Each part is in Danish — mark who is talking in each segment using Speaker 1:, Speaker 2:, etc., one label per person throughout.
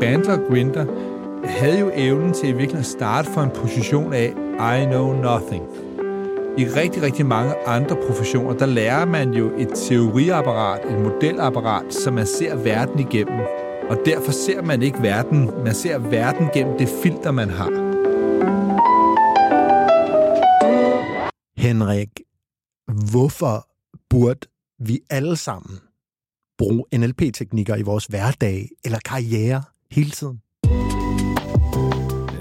Speaker 1: Bandler og Grinter havde jo evnen til i virkeligheden at starte fra en position af I know nothing. I rigtig, rigtig mange andre professioner, der lærer man jo et teoriapparat, et modelapparat, som man ser verden igennem. Og derfor ser man ikke verden, man ser verden gennem det filter, man har.
Speaker 2: Henrik, hvorfor burde vi alle sammen bruge NLP-teknikker i vores hverdag eller karriere hele tiden?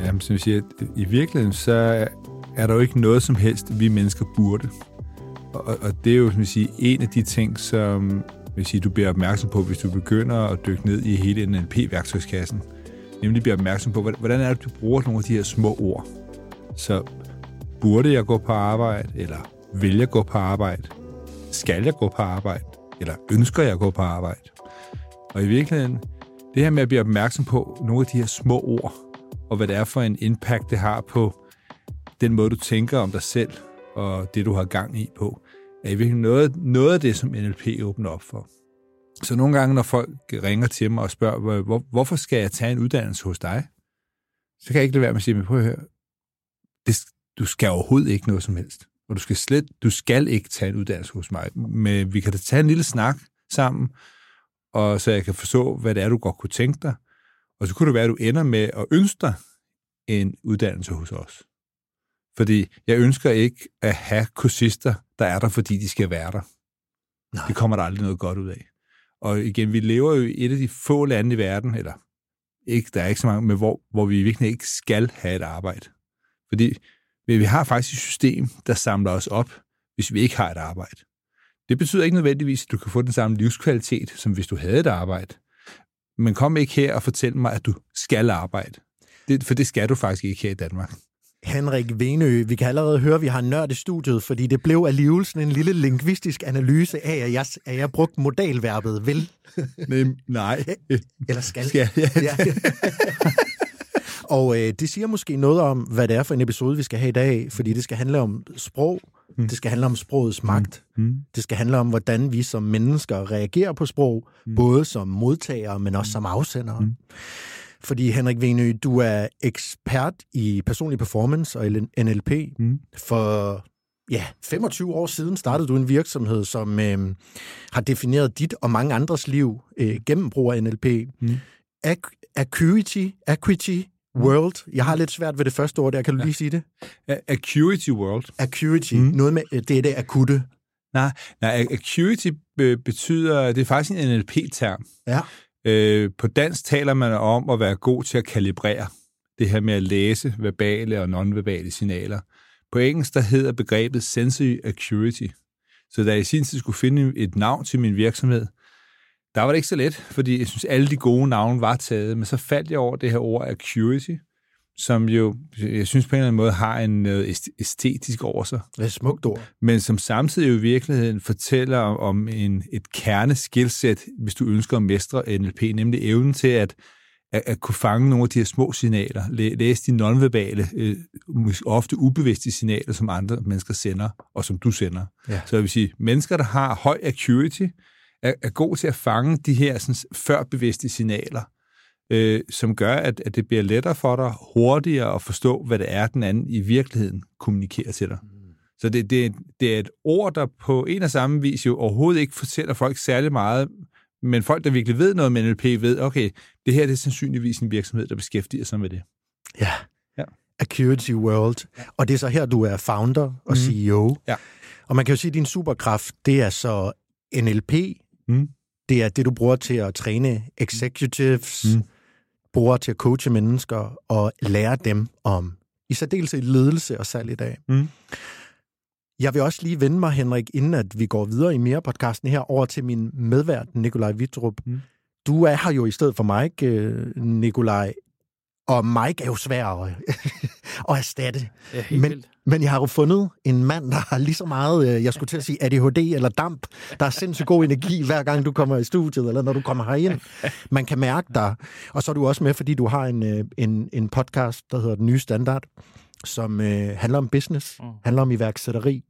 Speaker 1: Jamen, som jeg siger, i virkeligheden, så er der jo ikke noget som helst, vi mennesker burde. Og, og det er jo, som jeg siger, en af de ting, som vil sige, du bliver opmærksom på, hvis du begynder at dykke ned i hele NLP-værktøjskassen. Nemlig bliver opmærksom på, hvordan er det, du bruger nogle af de her små ord. Så burde jeg gå på arbejde, eller vil jeg gå på arbejde? Skal jeg gå på arbejde? Eller ønsker jeg at gå på arbejde? Og i virkeligheden, det her med at blive opmærksom på nogle af de her små ord, og hvad det er for en impact, det har på den måde, du tænker om dig selv, og det, du har gang i på, er i virkeligheden noget, noget af det, som NLP åbner op for. Så nogle gange, når folk ringer til mig og spørger, hvor, hvorfor skal jeg tage en uddannelse hos dig? Så kan jeg ikke lade være med at sige, prøv at høre, det, du skal overhovedet ikke noget som helst. Og du skal slet, du skal ikke tage en uddannelse hos mig. Men vi kan da tage en lille snak sammen, og så jeg kan forstå, hvad det er, du godt kunne tænke dig. Og så kunne det være, at du ender med at ønske dig en uddannelse hos os. Fordi jeg ønsker ikke at have kursister, der er der, fordi de skal være der. Nej. Det kommer der aldrig noget godt ud af. Og igen, vi lever jo i et af de få lande i verden, eller ikke, der er ikke så mange, men hvor, hvor vi virkelig ikke skal have et arbejde. Fordi vi har faktisk et system, der samler os op, hvis vi ikke har et arbejde. Det betyder ikke nødvendigvis, at du kan få den samme livskvalitet, som hvis du havde et arbejde. Men kom ikke her og fortæl mig, at du skal arbejde. Det, for det skal du faktisk ikke her i Danmark.
Speaker 2: Henrik Venø, vi kan allerede høre, at vi har en nørd i studiet, fordi det blev alligevel sådan en lille lingvistisk analyse af, at jeg, at jeg brugte modalverbet vil.
Speaker 1: Nej. nej.
Speaker 2: Eller skal.
Speaker 1: skal ja. ja.
Speaker 2: Og øh, det siger måske noget om, hvad det er for en episode, vi skal have i dag, fordi det skal handle om sprog, mm. det skal handle om sprogets magt, mm. Mm. det skal handle om, hvordan vi som mennesker reagerer på sprog, mm. både som modtagere, men også som afsendere. Mm. Fordi Henrik Venø, du er ekspert i personlig performance og NLP. Mm. For ja, 25 år siden startede du en virksomhed, som øh, har defineret dit og mange andres liv øh, gennem brug af NLP. Mm. Acuity, Acuity World. Jeg har lidt svært ved det første ord der. Kan du ja. lige sige det?
Speaker 1: Acuity World.
Speaker 2: Acuity. Mm. Noget med, det er det akutte.
Speaker 1: Nej, nej, acuity betyder, det er faktisk en NLP-term.
Speaker 2: Ja.
Speaker 1: Øh, på dansk taler man om at være god til at kalibrere det her med at læse verbale og nonverbale signaler. På engelsk der hedder begrebet sensory acuity. Så da jeg i sin tid skulle finde et navn til min virksomhed, der var det ikke så let, fordi jeg synes, alle de gode navne var taget, men så faldt jeg over det her ord acuity, som jo, jeg synes på en eller anden måde, har en noget æstetisk over sig.
Speaker 2: Det er et smukt ord.
Speaker 1: Men som samtidig jo i virkeligheden fortæller om en, et kerneskillset, hvis du ønsker at mestre NLP, nemlig evnen til at, at, at kunne fange nogle af de her små signaler, læ, læse de nonverbale, øh, ofte ubevidste signaler, som andre mennesker sender, og som du sender. Ja. Så jeg vil sige, mennesker, der har høj acuity, er, er god til at fange de her sådan, førbevidste signaler, øh, som gør, at, at det bliver lettere for dig hurtigere at forstå, hvad det er, den anden i virkeligheden kommunikerer til dig. Så det, det, det er et ord, der på en og samme vis jo overhovedet ikke fortæller folk særlig meget, men folk, der virkelig ved noget med NLP, ved, okay, det her det er sandsynligvis en virksomhed, der beskæftiger sig med det.
Speaker 2: Ja. ja. Acuity World. Og det er så her, du er founder og mm. CEO.
Speaker 1: Ja.
Speaker 2: Og man kan jo sige, at din superkraft, det er så NLP,
Speaker 1: Mm.
Speaker 2: det er det, du bruger til at træne executives,
Speaker 1: Mm.
Speaker 2: bruger til at coache mennesker og lære dem om i særdeleshed ledelse og salg i dag.
Speaker 1: Mm.
Speaker 2: Jeg vil også lige vende mig, Henrik, inden at vi går videre i mere podcasten her, over til min medvært, Nikolaj Vitrup.
Speaker 1: Mm.
Speaker 2: Du er her jo i stedet for Mike, øh, Nikolaj. Og Mike er jo svær at, at erstatte.
Speaker 3: Ja,
Speaker 2: Men-
Speaker 3: vildt.
Speaker 2: Men jeg har jo fundet en mand, der har lige så meget, øh, jeg skulle til at sige ADHD eller damp, der er sindssygt god energi, hver gang du kommer i studiet, eller når du kommer herind. Man kan mærke dig. Og så er du også med, fordi du har en, øh, en, en podcast, der hedder Den Nye Standard, som øh, handler om business,
Speaker 3: Mm.
Speaker 2: handler om iværksætteri.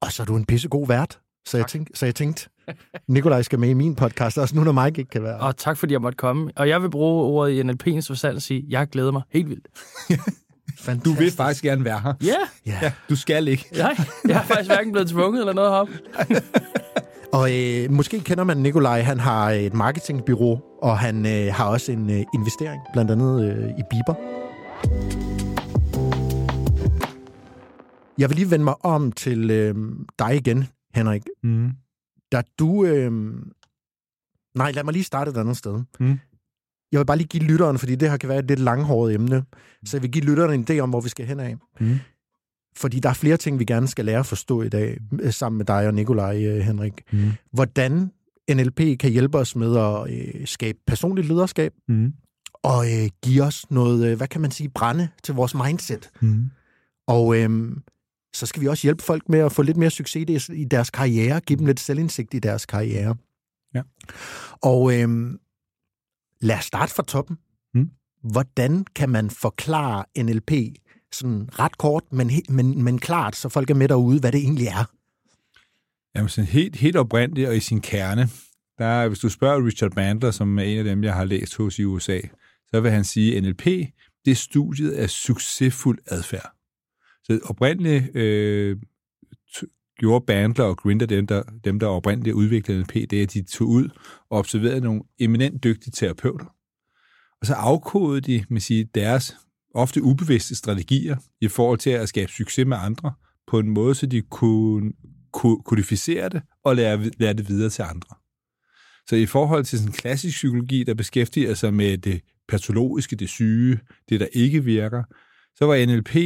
Speaker 2: Og så er du en pissegod vært. Så jeg, tænkte, så jeg tænkte, Nikolaj skal med i min podcast, også nu når Mike ikke kan være.
Speaker 3: Og tak, fordi jeg måtte komme. Og jeg vil bruge ordet i NLP'ens forstand og sige, jeg glæder mig helt vildt.
Speaker 1: Du vil faktisk gerne være her.
Speaker 3: Ja,
Speaker 1: Ja, du skal ikke.
Speaker 3: nej. Jeg har faktisk hverken blevet tvunget eller noget heroppe.
Speaker 2: Og øh, måske kender man Nikolaj, han har et marketingbyrå, og han øh, har også en øh, investering, blandt andet øh, i Biber. Jeg vil lige vende mig om til øh, dig igen, Henrik.
Speaker 1: Mm.
Speaker 2: Da du... Øh... Nej, lad mig lige starte et andet sted.
Speaker 1: Mm.
Speaker 2: Jeg vil bare lige give lytteren, fordi det her kan være et lidt langhåret emne, så jeg vil give lytteren en idé om, hvor vi skal hen af.
Speaker 1: Mm.
Speaker 2: Fordi der er flere ting, vi gerne skal lære at forstå i dag, øh, sammen med dig og Nikolaj, øh, Henrik.
Speaker 1: Mm.
Speaker 2: Hvordan NLP kan hjælpe os med at øh, skabe personligt lederskab,
Speaker 1: Mm.
Speaker 2: og øh, give os noget, øh, hvad kan man sige, brænde til vores mindset.
Speaker 1: Mm.
Speaker 2: Og øh, så skal vi også hjælpe folk med at få lidt mere succes i deres- i deres karriere, give dem lidt selvindsigt i deres karriere.
Speaker 1: Ja.
Speaker 2: Og øh, lad os starte fra toppen.
Speaker 1: Mm.
Speaker 2: Hvordan kan man forklare NLP sådan ret kort, men, men, men klart, så folk er med derude, hvad det egentlig er?
Speaker 1: Jamen, sådan helt, helt oprindeligt og i sin kerne, der, er- hvis du spørger Richard Bandler, som er en af dem, jeg har læst hos i USA, så vil han sige, at NLP, det er studiet af succesfuld adfærd. Så oprindeligt øh, gjorde Bandler og Grinder, dem der, dem, der oprindeligt udviklede NLP, det er, at de tog ud og observerede nogle eminent dygtige terapeuter. Og så afkodede de med sige, deres ofte ubevidste strategier i forhold til at skabe succes med andre på en måde, så de kunne kodificere det og lære, lære det videre til andre. Så i forhold til sådan klassisk psykologi, der beskæftiger sig med det patologiske, det syge, det der ikke virker, så var NLP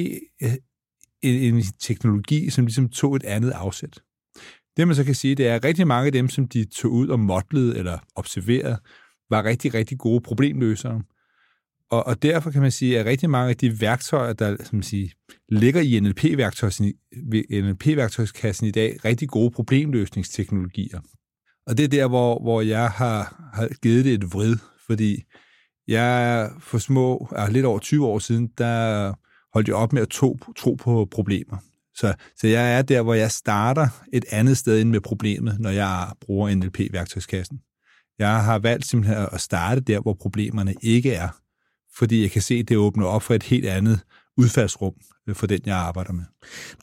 Speaker 1: en, en teknologi, som ligesom tog et andet afsæt. Det man så kan sige, det er, at rigtig mange af dem, som de tog ud og modlede eller observerede, var rigtig, rigtig gode problemløsere. Og, og derfor kan man sige, at rigtig mange af de værktøjer, der som man siger, ligger i NLP-værktøjskassen, NLP-værktøjskassen i dag, rigtig gode problemløsningsteknologier. Og det er der, hvor, hvor jeg har, har givet det et vrid, fordi jeg for små, er lidt over 20 år siden, der holdt jeg op med at tro, tro på problemer. Så, så jeg er der, hvor jeg starter et andet sted end med problemet, når jeg bruger NLP-værktøjskassen. Jeg har valgt simpelthen at starte der, hvor problemerne ikke er, fordi jeg kan se, at det åbner op for et helt andet udfaldsrum for den, jeg arbejder med.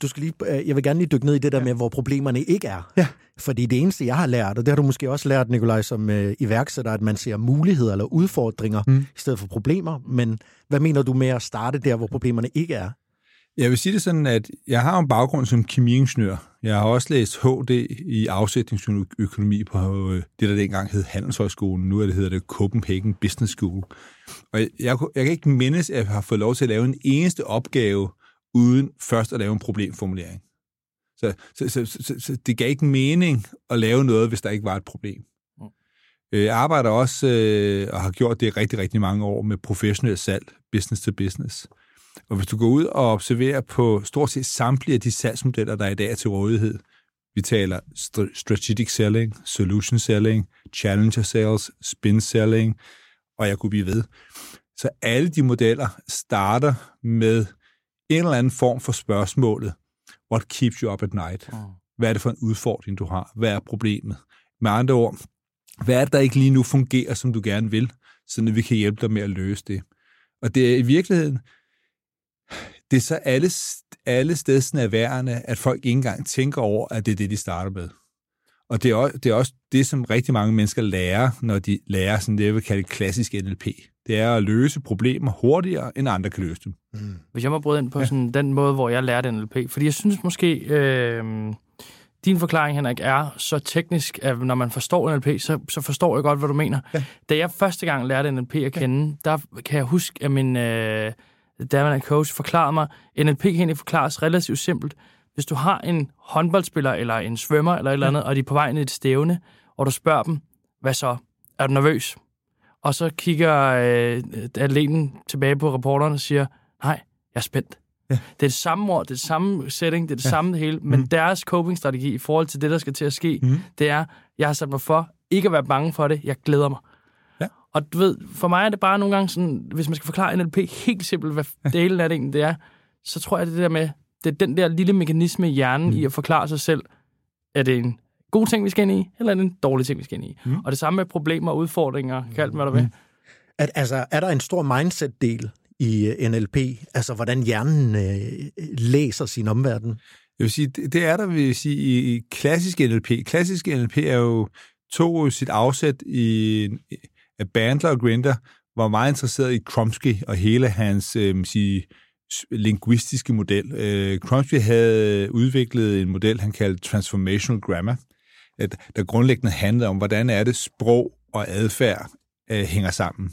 Speaker 2: Du skal lige, øh, jeg vil gerne lige dykke ned i det der med, hvor problemerne ikke er.
Speaker 1: Ja.
Speaker 2: Fordi det eneste, jeg har lært, og det har du måske også lært, Nikolaj, som øh, iværksætter, at man ser muligheder eller udfordringer
Speaker 1: Mm.
Speaker 2: mm. i stedet for problemer. Men hvad mener du med at starte der, hvor problemerne ikke er?
Speaker 1: Jeg vil sige det sådan, at jeg har en baggrund som kemiingeniør. Jeg har også læst HD i afsætningsøkonomi på øh, det, der dengang hed Handelshøjskolen. Nu er det hedder det Copenhagen Business School. Og jeg, jeg, jeg kan ikke mindes, at jeg har fået lov til at lave en eneste opgave, uden først at lave en problemformulering. Så, så, så, så, så, det gav ikke mening at lave noget, hvis der ikke var et problem. Øh, Jeg arbejder også øh, og har gjort det rigtig, rigtig mange år med professionel salg, business to business. Og hvis du går ud og observerer på stort set samtlige af de salgsmodeller, der i dag er til rådighed, vi taler st- strategic selling, solution selling, challenger sales, spin selling, og jeg kunne blive ved. Så alle de modeller starter med en eller anden form for spørgsmålet, what keeps you up at night? Hvad er det for en udfordring, du har? Hvad er problemet? Med andre ord, hvad er det, der ikke lige nu fungerer, som du gerne vil, så vi kan hjælpe dig med at løse det? Og det er i virkeligheden, det er så alle, alle stedsnærværende, at folk ikke engang tænker over, at det er det, de starter med. Og det er, også, det er også det, som rigtig mange mennesker lærer, når de lærer sådan det, jeg vil kalde klassisk NLP. Det er at løse problemer hurtigere, end andre kan løse dem.
Speaker 3: Hvis jeg må bryde ind på sådan den måde, hvor jeg lærte NLP. Fordi jeg synes måske, øh, din forklaring, Henrik, er så teknisk, at når man forstår NLP, så, så forstår jeg godt, hvad du mener. Ja. Da jeg første gang lærte NLP at kende, ja. der kan jeg huske, at min øh, daværende coach forklarede mig, at NLP kan egentlig forklares relativt simpelt. Hvis du har en håndboldspiller, eller en svømmer, eller et eller andet, ja. og de er på vej ned i et stævne, og du spørger dem, hvad så? Er du nervøs? Og så kigger øh, atleten tilbage på reporteren og siger, nej, jeg er spændt. Ja. Det er det samme ord, det er det samme setting, det er det ja. samme hele, men mm. deres coping-strategi i forhold til det, der skal til at ske, mm. det er, jeg har sat mig for ikke at være bange for det, jeg glæder mig. Ja. Og du ved, for mig er det bare nogle gange sådan, hvis man skal forklare NLP helt simpelt, hvad ja. delen af det egentlig det er, så tror jeg, det, det der med, det er den der lille mekanisme i hjernen mm. i at forklare sig selv, er det en god ting, vi skal ind i, eller er det en dårlig ting, vi skal ind i. Mm. Og det samme med problemer og udfordringer, kald hvad der vil. Mm.
Speaker 2: At, altså, er der en stor mindset-del i øh, NLP? Altså, hvordan hjernen øh, læser sin omverden?
Speaker 1: Jeg vil sige, det, er der, vil jeg sige, i, i klassisk NLP. Klassisk NLP er jo tog sit afsæt i, at Bandler og Grinder var meget interesseret i Chomsky og hele hans øh, sige, linguistiske model. Øh, Chomsky havde udviklet en model, han kaldte Transformational Grammar, der grundlæggende handlede om, hvordan er det sprog og adfærd øh, hænger sammen.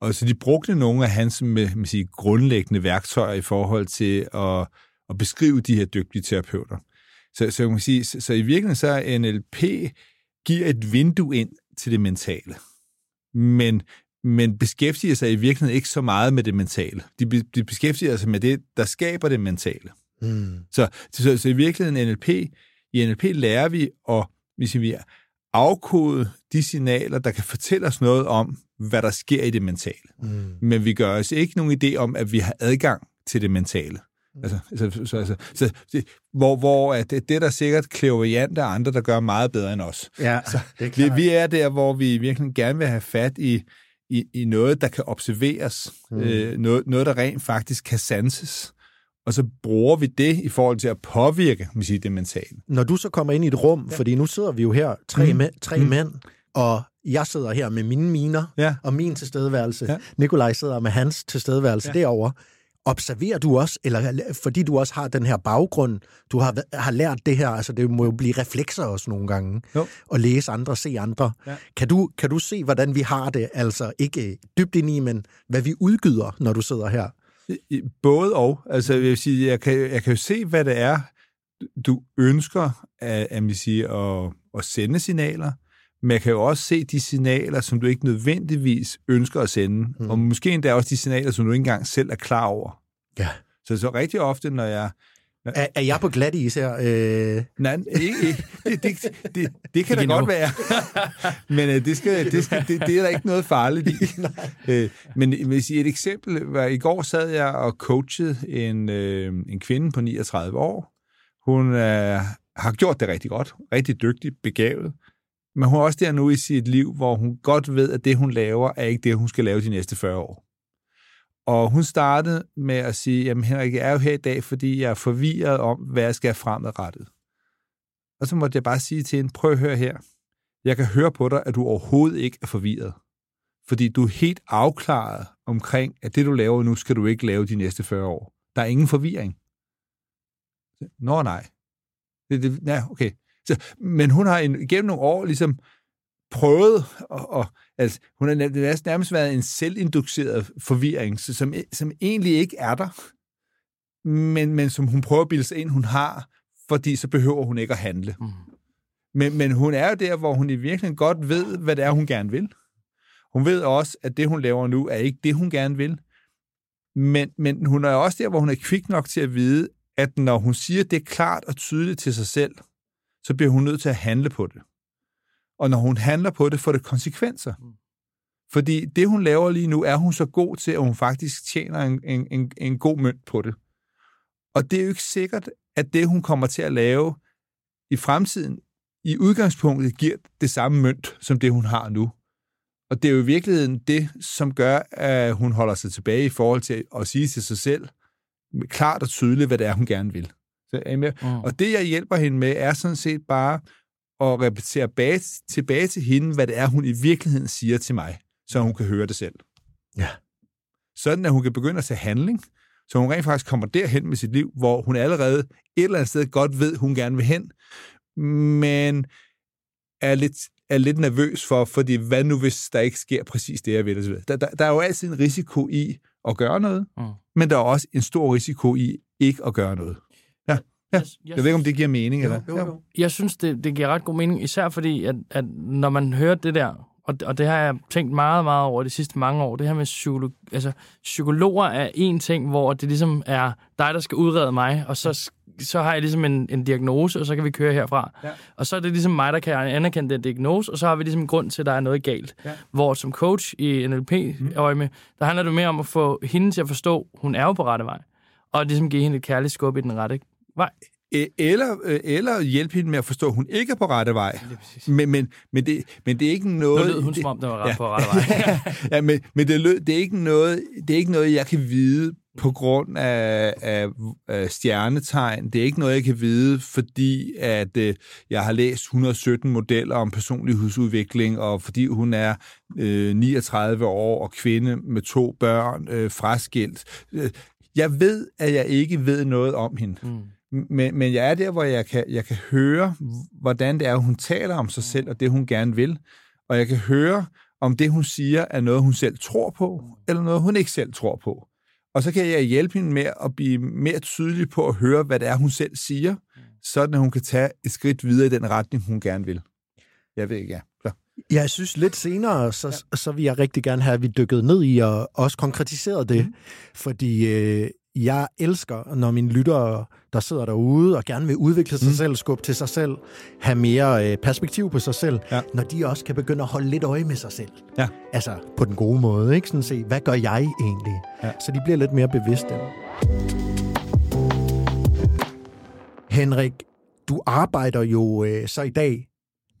Speaker 1: Og så de brugte nogle af hans med, med sige, grundlæggende værktøjer i forhold til at, at beskrive de her dygtige terapeuter. Så, så, man sige, så, så i virkeligheden så er NLP giver et vindue ind til det mentale. Men, men beskæftiger sig i virkeligheden ikke så meget med det mentale. De, de beskæftiger sig med det, der skaber det mentale. Mm. Så, så, så i virkeligheden NLP, i NLP lærer vi at hvis vi afkode de signaler, der kan fortælle os noget om, hvad der sker i det mentale. Mm. Men vi gør os ikke nogen idé om, at vi har adgang til det mentale. Mm. Altså, så, så, så, så, så, hvor, hvor at det, det er der sikkert klaverjant af andre, der gør meget bedre end os.
Speaker 2: Ja,
Speaker 1: så, det er vi, vi er der, hvor vi virkelig gerne vil have fat i, i, i noget, der kan observeres. Mm. Øh, noget, noget, der rent faktisk kan sanses og så bruger vi det i forhold til at påvirke man siger, det mentale.
Speaker 2: Når du så kommer ind i et rum, ja. fordi nu sidder vi jo her, tre, mm. mænd, tre mm. mænd, og jeg sidder her med mine miner ja. og min tilstedeværelse. Ja. Nikolaj sidder med hans tilstedeværelse ja. derovre. Observerer du også, eller fordi du også har den her baggrund, du har, har lært det her, altså det må jo blive reflekser også nogle gange, jo. og læse andre, se andre. Ja. Kan, du, kan du se, hvordan vi har det, altså ikke dybt ind i, men hvad vi udgyder, når du sidder her?
Speaker 1: Både og. Altså, jeg vil sige, jeg kan, jeg kan jo se, hvad det er, du ønsker at, at, sige, at, at sende signaler, men jeg kan jo også se de signaler, som du ikke nødvendigvis ønsker at sende, mm. og måske endda også de signaler, som du ikke engang selv er klar over.
Speaker 2: Ja.
Speaker 1: Så, så rigtig ofte, når jeg,
Speaker 2: er, er jeg på glat is her? Øh...
Speaker 1: Nej, ikke. Det, det, det, det kan da godt være. men øh, det, skal, det, skal, det, det er der ikke noget farligt i. øh, men vil sige, et eksempel var, i går sad jeg og coachede en, øh, en kvinde på 39 år. Hun øh, har gjort det rigtig godt, rigtig dygtig, begavet. Men hun er også der nu i sit liv, hvor hun godt ved, at det, hun laver, er ikke det, hun skal lave de næste 40 år. Og hun startede med at sige, jamen Henrik, jeg er jo her i dag, fordi jeg er forvirret om, hvad jeg skal fremadrettet. Og så måtte jeg bare sige til hende, prøv at høre her. Jeg kan høre på dig, at du overhovedet ikke er forvirret. Fordi du er helt afklaret omkring, at det du laver nu, skal du ikke lave de næste 40 år. Der er ingen forvirring. Nå nej. Det, det, ja, okay. Så, men hun har en, gennem nogle år ligesom prøvet at, at altså, hun har nærmest været en selvinduceret forvirring, som, som egentlig ikke er der, men, men som hun prøver at bilde sig ind, hun har, fordi så behøver hun ikke at handle. Mm. Men, men hun er jo der, hvor hun i virkeligheden godt ved, hvad det er, hun gerne vil. Hun ved også, at det, hun laver nu, er ikke det, hun gerne vil. Men, men hun er også der, hvor hun er kvik nok til at vide, at når hun siger det klart og tydeligt til sig selv, så bliver hun nødt til at handle på det. Og når hun handler på det, får det konsekvenser. Mm. Fordi det, hun laver lige nu, er hun så god til, at hun faktisk tjener en, en, en, en god mønt på det. Og det er jo ikke sikkert, at det, hun kommer til at lave i fremtiden, i udgangspunktet giver det samme mønt, som det, hun har nu. Og det er jo i virkeligheden det, som gør, at hun holder sig tilbage i forhold til at sige til sig selv, klart og tydeligt, hvad det er, hun gerne vil. Så? Mm. Og det, jeg hjælper hende med, er sådan set bare og repetere bag, tilbage til hende, hvad det er, hun i virkeligheden siger til mig, så hun kan høre det selv.
Speaker 2: Ja.
Speaker 1: Sådan, at hun kan begynde at tage handling, så hun rent faktisk kommer derhen med sit liv, hvor hun allerede et eller andet sted godt ved, hun gerne vil hen, men er lidt, er lidt nervøs for, fordi hvad nu, hvis der ikke sker præcis det, jeg vil? Der, der, der er jo altid en risiko i at gøre noget, mm. men der er også en stor risiko i ikke at gøre noget. Ja. Jeg, jeg, jeg ved ikke, om det giver mening. Jo, eller? Jo, jo.
Speaker 3: Jeg synes, det, det giver ret god mening, især fordi, at, at når man hører det der, og, og det har jeg tænkt meget, meget over de sidste mange år, det her med psykolog, altså, psykologer er en ting, hvor det ligesom er dig, der skal udrede mig, og så, så har jeg ligesom en, en diagnose, og så kan vi køre herfra. Ja. Og så er det ligesom mig, der kan anerkende den diagnose, og så har vi ligesom en grund til, at der er noget galt. Ja. Hvor som coach i NLP-øje mm. der handler det mere om at få hende til at forstå, hun er jo på rette vej, og ligesom give hende et kærligt skub i den rette
Speaker 1: Øh, eller, øh, eller hjælpe hende med at forstå, at hun ikke er på rette vej. Men, men, men, det, men det er ikke noget...
Speaker 3: Nu lød hun,
Speaker 1: det,
Speaker 3: som om, det var ret ja, på rette vej.
Speaker 1: ja, men, men det, lød, det, er ikke noget, det er ikke noget, jeg kan vide på grund af, af, af stjernetegn. Det er ikke noget, jeg kan vide, fordi at øh, jeg har læst 117 modeller om personlighedsudvikling, og fordi hun er øh, 39 år og kvinde med to børn, øh, fraskilt. Øh, jeg ved, at jeg ikke ved noget om hende. Mm. Men, men jeg er der, hvor jeg kan, jeg kan høre, hvordan det er, hun taler om sig selv, og det, hun gerne vil. Og jeg kan høre, om det, hun siger, er noget, hun selv tror på, eller noget, hun ikke selv tror på. Og så kan jeg hjælpe hende med at blive mere tydelig på at høre, hvad det er, hun selv siger, sådan at hun kan tage et skridt videre i den retning, hun gerne vil. Jeg ved ikke, ja. Så.
Speaker 2: Jeg synes lidt senere, så, ja. så vil jeg rigtig gerne have, at vi dykket ned i og også konkretiseret det. Mm. Fordi øh, jeg elsker, når mine lyttere, der sidder derude og gerne vil udvikle sig mm. selv, skubbe til sig selv, have mere øh, perspektiv på sig selv, ja. når de også kan begynde at holde lidt øje med sig selv. Ja. Altså på den gode måde, ikke? Sådan se, hvad gør jeg egentlig? Ja. Så de bliver lidt mere bevidste. Henrik, du arbejder jo øh, så i dag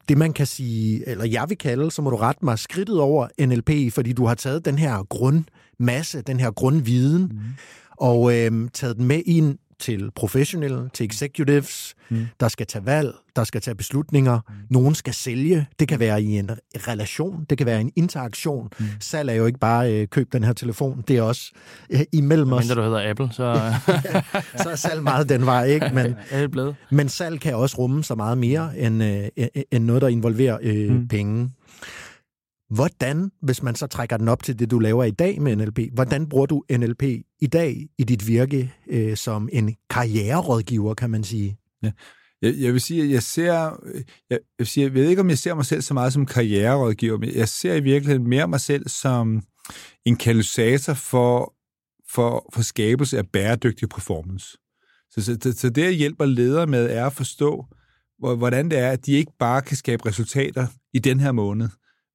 Speaker 2: det, man kan sige, eller jeg vil kalde, så må du rette mig, skridtet over NLP, fordi du har taget den her grundmasse, den her grundviden, mm og øh, taget den med ind til professionelle, til executives, mm. der skal tage valg, der skal tage beslutninger, mm. nogen skal sælge, det kan være i en relation, det kan være en interaktion. Mm. Salg er jo ikke bare øh, køb den her telefon, det er også øh, imellem os.
Speaker 3: Mindre du hedder Apple, så...
Speaker 2: så er salg meget den vej, ikke? Men, men salg kan også rumme så meget mere end, øh, end noget, der involverer øh, mm. penge. Hvordan, hvis man så trækker den op til det, du laver i dag med NLP, hvordan bruger du NLP i dag i dit virke øh, som en karriererådgiver, kan man sige?
Speaker 1: Ja. Jeg, jeg vil sige, at jeg ser, øh, jeg, jeg, vil sige, jeg ved ikke, om jeg ser mig selv så meget som karriererådgiver, men jeg ser i virkeligheden mere mig selv som en katalysator for, for, for skabelse af bæredygtig performance. Så, så, så det, jeg hjælper ledere med, er at forstå, hvordan det er, at de ikke bare kan skabe resultater i den her måned,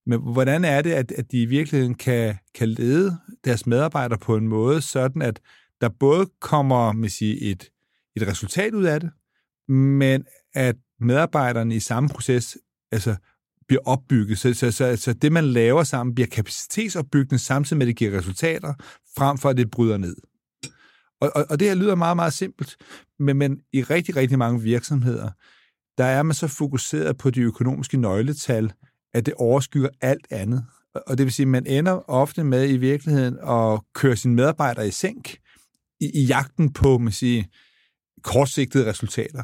Speaker 1: men hvordan er det, at, at de i virkeligheden kan, kan lede deres medarbejdere på en måde, sådan at der både kommer med siger, et, et resultat ud af det, men at medarbejderne i samme proces altså, bliver opbygget. Så, så, så, så det, man laver sammen, bliver kapacitetsopbyggende, samtidig med, at det giver resultater, frem for at det bryder ned. Og, og, og det her lyder meget, meget simpelt, men, men i rigtig, rigtig mange virksomheder, der er man så fokuseret på de økonomiske nøgletal, at det overskygger alt andet. Og det vil sige, at man ender ofte med i virkeligheden at køre sine medarbejdere i sænk i, i jagten på man siger, kortsigtede resultater.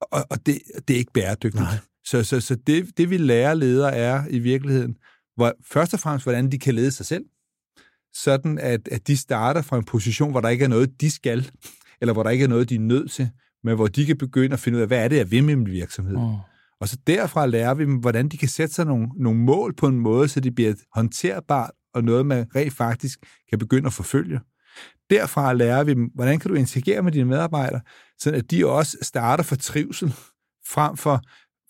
Speaker 1: Og, og det, det er ikke bæredygtigt. Nej. Så, så, så det, det, vi lærer ledere, er i virkeligheden, hvor, først og fremmest, hvordan de kan lede sig selv, sådan at, at de starter fra en position, hvor der ikke er noget, de skal, eller hvor der ikke er noget, de er nødt til, men hvor de kan begynde at finde ud af, hvad er det, jeg vil med min virksomhed. Mm. Og så derfra lærer vi dem, hvordan de kan sætte sig nogle, nogle mål på en måde, så det bliver håndterbart og noget, man rent faktisk kan begynde at forfølge. Derfra lærer vi dem, hvordan kan du interagere med dine medarbejdere, så at de også starter for trivsel, frem for,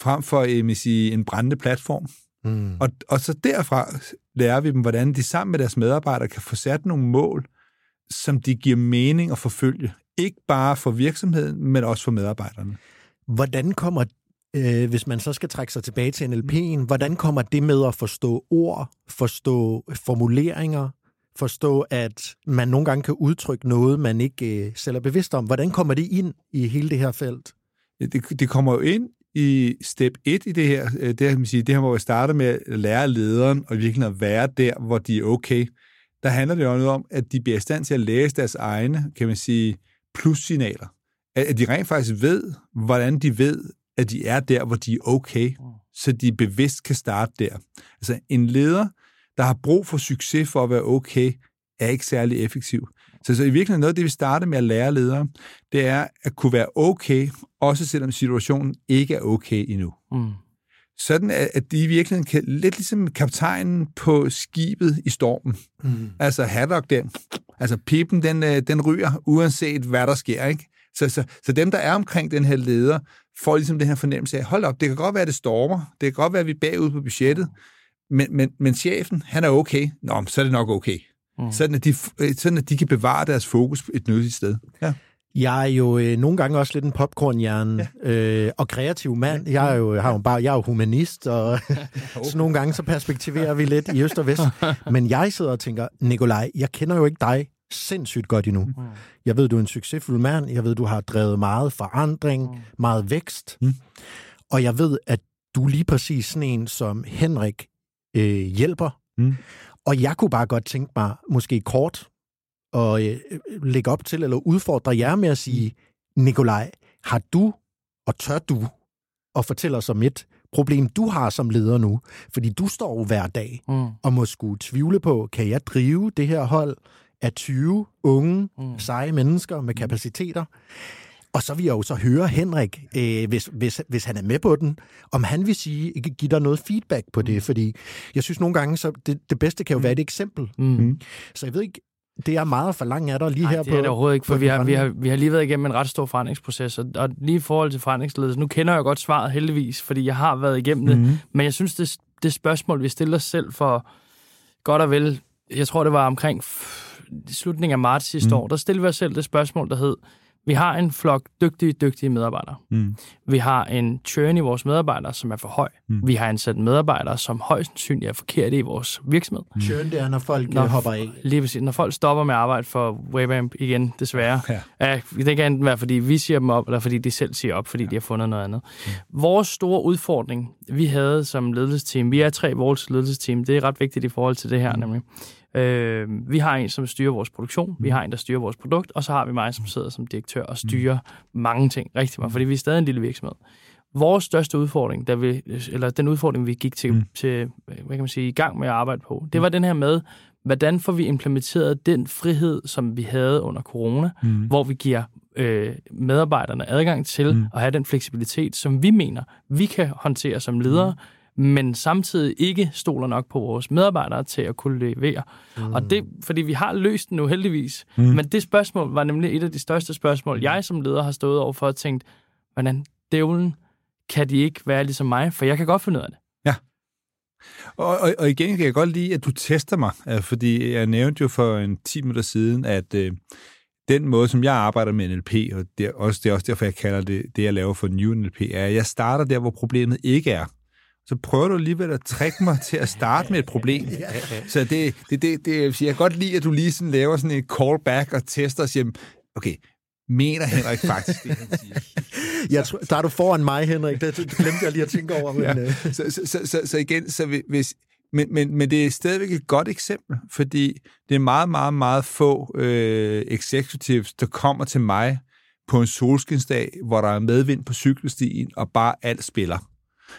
Speaker 1: frem for jeg sige, en brændende platform. Mm. Og, og så derfra lærer vi dem, hvordan de sammen med deres medarbejdere kan få sat nogle mål, som de giver mening at forfølge. Ikke bare for virksomheden, men også for medarbejderne.
Speaker 2: Hvordan kommer øh, hvis man så skal trække sig tilbage til NLP'en, hvordan kommer det med at forstå ord, forstå formuleringer, forstå, at man nogle gange kan udtrykke noget, man ikke øh, selv er bevidst om. Hvordan kommer det ind i hele det her felt?
Speaker 1: Det, det kommer jo ind i step 1 i det her. Øh, det, her, man sige, det her, hvor vi starter med at lære lederen og virkelig at være der, hvor de er okay. Der handler det jo noget om, at de bliver i stand til at læse deres egne, kan man sige, plussignaler. At, At de rent faktisk ved, hvordan de ved, at de er der, hvor de er okay, så de bevidst kan starte der. Altså en leder, der har brug for succes for at være okay, er ikke særlig effektiv. Så, så i virkeligheden noget af det, vi starter med at lære ledere, det er at kunne være okay, også selvom situationen ikke er okay endnu. Mm. Sådan at de i virkeligheden kan, lidt ligesom kaptajnen på skibet i stormen. Mm. Altså Haddock den, altså pipen, den, øh, den ryger, uanset hvad der sker, ikke? Så, så, så dem, der er omkring den her leder, får ligesom den her fornemmelse af, hold op, det kan godt være, at det stormer, det kan godt være, at vi er bagud på budgettet, men, men, men chefen, han er okay. Nå, så er det nok okay. Mm. Sådan, at de, sådan at de kan bevare deres fokus et nyttigt sted. Ja.
Speaker 2: Jeg er jo øh, nogle gange også lidt en popcornhjerne ja. øh, og kreativ mand. Jeg er jo, har jo bare, jeg er jo humanist, og så nogle gange så perspektiverer vi lidt i øst og vest. Men jeg sidder og tænker, Nikolaj, jeg kender jo ikke dig sindssygt godt endnu. Mm. Jeg ved, du er en succesfuld mand. Jeg ved, du har drevet meget forandring, mm. meget vækst. Mm. Og jeg ved, at du er lige præcis sådan en, som Henrik øh, hjælper. Mm. Og jeg kunne bare godt tænke mig, måske kort, at øh, lægge op til, eller udfordre jer med at sige, Nikolaj, har du, og tør du, at fortælle os om et problem, du har som leder nu? Fordi du står jo hver dag mm. og må skulle tvivle på, kan jeg drive det her hold af 20 unge, mm. seje mennesker med kapaciteter? Og så vil jeg jo så høre Henrik, øh, hvis, hvis, hvis han er med på den, om han vil sige, give dig noget feedback på det, mm. fordi jeg synes nogle gange, så det, det bedste kan jo være et eksempel. Mm. Så jeg ved ikke, det er meget for langt af dig lige
Speaker 3: Nej,
Speaker 2: her
Speaker 3: det på... det er det overhovedet ikke, for vi har, vi, har, vi har lige været igennem en ret stor forandringsproces, og, og lige i forhold til forandringsledelse, nu kender jeg godt svaret heldigvis, fordi jeg har været igennem mm-hmm. det, men jeg synes, det, det spørgsmål, vi stiller os selv for godt og vel, jeg tror, det var omkring slutningen af marts sidste mm. år, der stillede vi os selv det spørgsmål, der hed, vi har en flok dygtige, dygtige medarbejdere. Mm. Vi har en churn i vores medarbejdere, som er for høj. Mm. Vi har ansat medarbejdere, som højst sandsynligt er forkerte i vores virksomhed.
Speaker 2: Mm. Churn, det er, når folk når, hopper af.
Speaker 3: Lige præcis. Når folk stopper med at arbejde for Webamp igen, desværre. Ja. Ja, det kan enten være, fordi vi siger dem op, eller fordi de selv siger op, fordi ja. de har fundet noget andet. Mm. Vores store udfordring, vi havde som ledelsesteam, vi er tre vores ledelsesteam, det er ret vigtigt i forhold til det her mm. nemlig. Øh, vi har en, som styrer vores produktion, vi har en, der styrer vores produkt, og så har vi mig, som sidder som direktør og styrer mm. mange ting, rigtig meget, fordi vi er stadig en lille virksomhed. Vores største udfordring, der vi, eller den udfordring, vi gik til, mm. til hvad kan man sige, i gang med at arbejde på, det var den her med, hvordan får vi implementeret den frihed, som vi havde under corona, mm. hvor vi giver øh, medarbejderne adgang til mm. at have den fleksibilitet, som vi mener, vi kan håndtere som ledere, mm men samtidig ikke stoler nok på vores medarbejdere til at kunne levere. Mm. Og det, fordi vi har løst den nu heldigvis. Mm. Men det spørgsmål var nemlig et af de største spørgsmål, jeg som leder har stået over for og tænkt, hvordan dævlen kan de ikke være ligesom mig, for jeg kan godt finde ud af det.
Speaker 1: Ja. Og, og, og igen kan jeg godt lide, at du tester mig, øh, fordi jeg nævnte jo for en 10 minutter siden, at øh, den måde, som jeg arbejder med NLP, og det er, også, det er også derfor, jeg kalder det, det jeg laver for New NLP, er, at jeg starter der, hvor problemet ikke er så prøver du alligevel at trække mig til at starte med et problem. Så det, det, det, det, jeg kan godt lide, at du lige sådan laver sådan en callback og tester og siger, okay, mener Henrik faktisk det, han siger?
Speaker 2: Jeg tror, der er du foran mig, Henrik. Det, det glemte jeg lige at tænke over. Men, ja. Øh.
Speaker 1: så, så, så, så, så igen, så hvis, men, men, men det er stadigvæk et godt eksempel, fordi det er meget, meget, meget få øh, executives, der kommer til mig på en solskinsdag, hvor der er medvind på cykelstien, og bare alt spiller.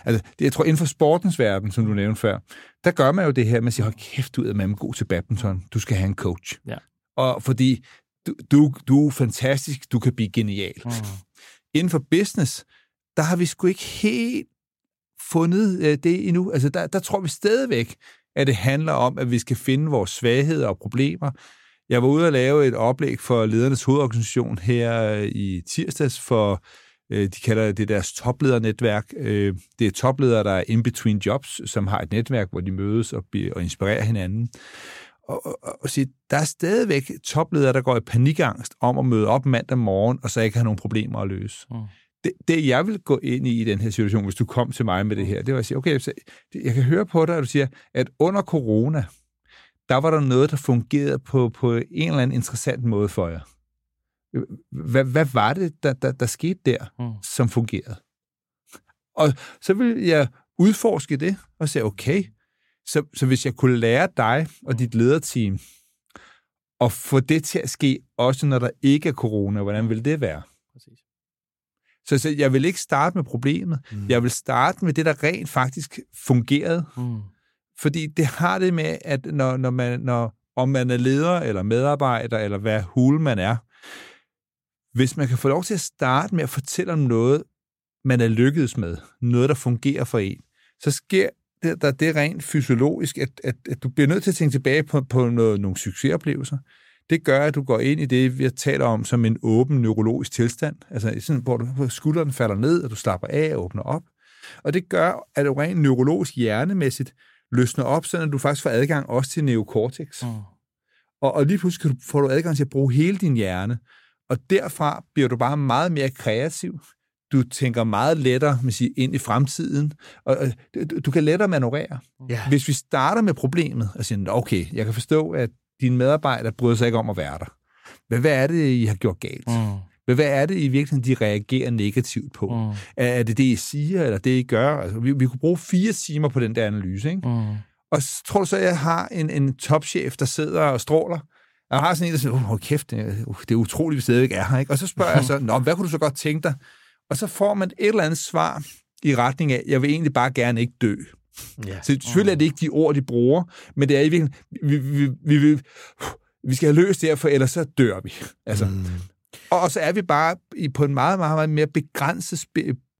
Speaker 1: Altså, det, jeg tror, inden for sportens verden, som du nævnte før, der gør man jo det her med at sige, hold kæft, du er med god til badminton. Du skal have en coach. Ja. Og fordi du, du, du er fantastisk, du kan blive genial. Mm. Inden for business, der har vi sgu ikke helt fundet øh, det endnu. Altså, der, der tror vi stadigvæk, at det handler om, at vi skal finde vores svagheder og problemer. Jeg var ude og lave et oplæg for ledernes hovedorganisation her i tirsdags for Øh, de kalder det deres topledernetværk. Øh, det er topledere, der er in between jobs, som har et netværk, hvor de mødes og, og inspirerer hinanden. Og, og, og sige, der er stadigvæk topledere, der går i panikangst om at møde op mandag morgen, og så ikke have nogen problemer at løse. Mm. Det, det, jeg vil gå ind i i den her situation, hvis du kom til mig med det her, det var at sige, okay, jeg kan høre på dig, at du siger, at under corona, der var der noget, der fungerede på, på en eller anden interessant måde for jer. Hvad, hvad var det, der, der, der skete der, mm. som fungerede? Og så vil jeg udforske det og sige, okay, så, så hvis jeg kunne lære dig og dit lederteam at få det til at ske, også når der ikke er corona, hvordan vil det være? Præcis. Så, så jeg vil ikke starte med problemet. Mm. Jeg vil starte med det, der rent faktisk fungerede. Mm. Fordi det har det med, at når, når man, når, om man er leder eller medarbejder, eller hvad hul man er, hvis man kan få lov til at starte med at fortælle om noget, man er lykkedes med, noget, der fungerer for en, så sker det, der, det rent fysiologisk, at, at, at du bliver nødt til at tænke tilbage på, på noget, nogle succesoplevelser. Det gør, at du går ind i det, vi taler om, som en åben neurologisk tilstand, altså sådan, hvor, du, hvor skulderen falder ned, og du slapper af og åbner op. Og det gør, at du rent neurologisk hjernemæssigt løsner op, så du faktisk får adgang også til neokortex. Mm. Og, og lige pludselig får du adgang til at bruge hele din hjerne. Og derfra bliver du bare meget mere kreativ. Du tænker meget lettere med sige, ind i fremtiden, og, du kan lettere manøvrere. Ja. Hvis vi starter med problemet og siger, okay, jeg kan forstå, at dine medarbejdere bryder sig ikke om at være der. Men hvad er det, I har gjort galt? Mm. Hvad er det i virkeligheden, de reagerer negativt på? Mm. Er det det, I siger, eller det, I gør? Altså, vi, vi kunne bruge fire timer på den der analyse, ikke? Mm. Og tror du så, at jeg har en, en topchef, der sidder og stråler? Jeg har sådan en, der siger, oh, kæft, det er, uh, det er utroligt, vi stadigvæk er her. Ikke? Og så spørger jeg så, Nå, hvad kunne du så godt tænke dig? Og så får man et eller andet svar i retning af, jeg vil egentlig bare gerne ikke dø. Ja. Så selvfølgelig er det ikke de ord, de bruger, men det er i virkeligheden, vi, vi, vi, vi, vi skal have løst det her, for ellers så dør vi. Altså. Mm. Og, og så er vi bare på en meget, meget, meget mere begrænset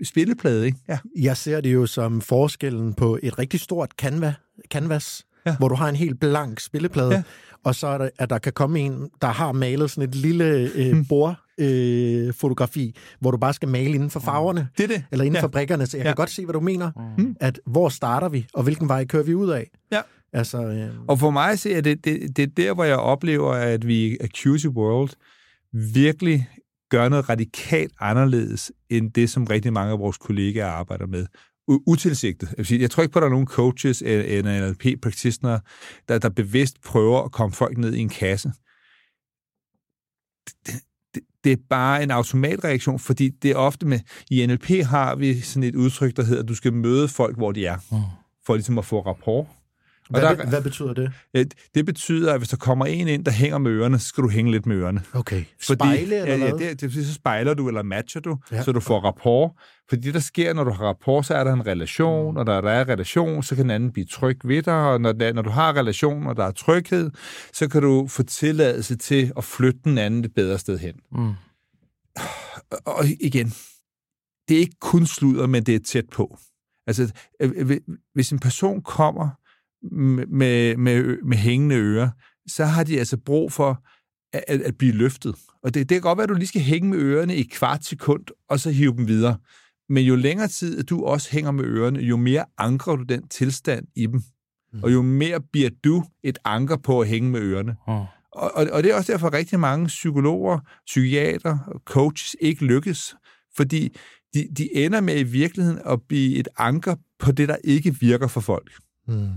Speaker 1: spilleplade. Ikke? Ja.
Speaker 2: Jeg ser det jo som forskellen på et rigtig stort canvas, canvas ja. hvor du har en helt blank spilleplade, ja. og så er der, at der kan komme en, der har malet sådan et lille øh, hmm. bord, øh, fotografi, hvor du bare skal male inden for farverne.
Speaker 1: Det er det.
Speaker 2: Eller inden ja. for brikkerne. Så jeg ja. kan godt se, hvad du mener. Mm. At hvor starter vi, og hvilken vej kører vi ud af?
Speaker 1: Ja. Altså, øh... Og for mig ser det, det, det er der, hvor jeg oplever, at vi i Accusey World virkelig gør noget radikalt anderledes, end det, som rigtig mange af vores kollegaer arbejder med. Utilsigtet. Jeg, sige, jeg tror ikke på, at der er nogen coaches eller NLP-practitioner, der, der bevidst prøver at komme folk ned i en kasse. Det, det, det er bare en automatreaktion, fordi det er ofte med... I NLP har vi sådan et udtryk, der hedder, at du skal møde folk, hvor de er, mm. for ligesom at få rapport.
Speaker 2: Hvad, der, hvad betyder det?
Speaker 1: Det betyder, at hvis der kommer en ind, der hænger med ørerne, så skal du hænge lidt med ørerne.
Speaker 2: Okay. Spejle Fordi, eller ja,
Speaker 1: ja, det, det, så spejler du eller matcher du, ja. så du får rapport. Fordi det, der sker, når du har rapport, så er der en relation, mm. og når der er relation, så kan den anden blive tryg ved dig, og når, der, når du har relation, og der er tryghed, så kan du få tilladelse til at flytte den anden et bedre sted hen. Mm. Og igen, det er ikke kun sludder, men det er tæt på. Altså, hvis en person kommer med, med, med hængende ører, så har de altså brug for at, at blive løftet. Og det, det kan godt være, at du lige skal hænge med ørerne i kvart sekund, og så hive dem videre. Men jo længere tid, at du også hænger med ørerne, jo mere ankrer du den tilstand i dem. Mm. Og jo mere bliver du et anker på at hænge med ørerne. Mm. Og, og, og det er også derfor, at rigtig mange psykologer, psykiater og coaches ikke lykkes. Fordi de, de ender med i virkeligheden at blive et anker på det, der ikke virker for folk. Mm.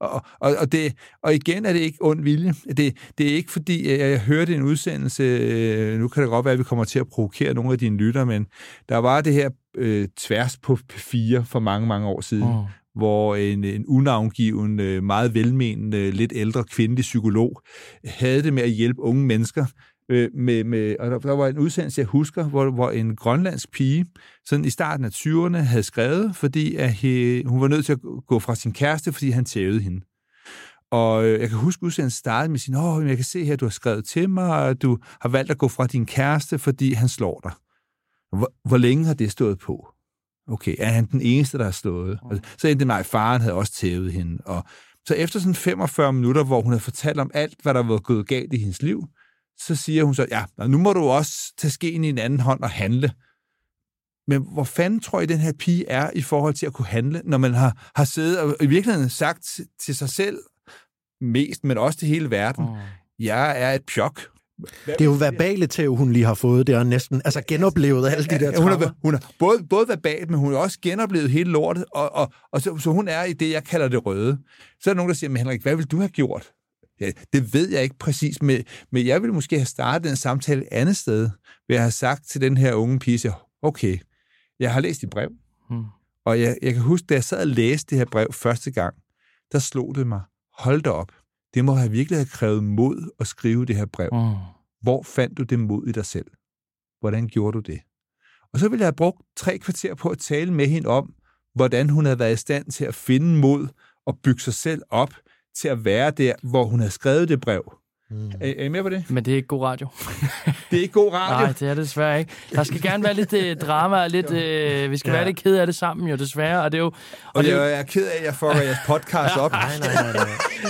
Speaker 1: Og, og, og, det, og igen er det ikke ond vilje. Det, det er ikke fordi, jeg, hørte en udsendelse, øh, nu kan det godt være, at vi kommer til at provokere nogle af dine lytter, men der var det her øh, tværs på P4 for mange, mange år siden, oh. hvor en, en unavngiven, øh, meget velmenende, lidt ældre kvindelig psykolog havde det med at hjælpe unge mennesker øh, med, med, og der, der var en udsendelse, jeg husker, hvor, hvor en grønlandsk pige, sådan i starten af 20'erne, havde skrevet, fordi at he, hun var nødt til at gå fra sin kæreste, fordi han tævede hende. Og øh, jeg kan huske, at udsendelsen startede med sin, åh, jeg kan se her, du har skrevet til mig, og du har valgt at gå fra din kæreste, fordi han slår dig. Hvor, hvor længe har det stået på? Okay, er han den eneste, der har slået? Mm. Altså, så endte det at faren havde også tævet hende. Og så efter sådan 45 minutter, hvor hun havde fortalt om alt, hvad der var gået galt i hendes liv, så siger hun så, ja, nu må du også tage skeen i en anden hånd og handle. Men hvor fanden tror I, den her pige er i forhold til at kunne handle, når man har, har siddet og i virkeligheden sagt til sig selv mest, men også til hele verden, mm. jeg er et pjok.
Speaker 2: Det er jo verbale tæv, hun lige har fået. Det er næsten altså genoplevet alle de der
Speaker 1: hun er, hun er både, både verbalt, men hun har også genoplevet hele lortet, og, og, og så, så hun er i det, jeg kalder det røde. Så er der nogen, der siger, men Henrik, hvad vil du have gjort? Ja, det ved jeg ikke præcis, men, men jeg ville måske have startet den samtale et andet sted, ved at have sagt til den her unge pige, okay, jeg har læst dit brev, hmm. og jeg, jeg kan huske, da jeg sad og læste det her brev første gang, der slog det mig, hold da op, det må have virkelig have krævet mod at skrive det her brev. Hmm. Hvor fandt du det mod i dig selv? Hvordan gjorde du det? Og så ville jeg have brugt tre kvarter på at tale med hende om, hvordan hun havde været i stand til at finde mod og bygge sig selv op til at være der, hvor hun havde skrevet det brev. Mm. Er, er I med på det?
Speaker 3: Men det er ikke god radio.
Speaker 1: det er ikke god radio?
Speaker 3: Nej, det er det desværre ikke. Der skal gerne være lidt uh, drama, og lidt, uh, vi skal ja. være lidt ked af det sammen jo, desværre. Og det er jo... Og,
Speaker 1: og det er, jeg er ked af, at jeg får jeres podcast op. nej, nej, nej, nej.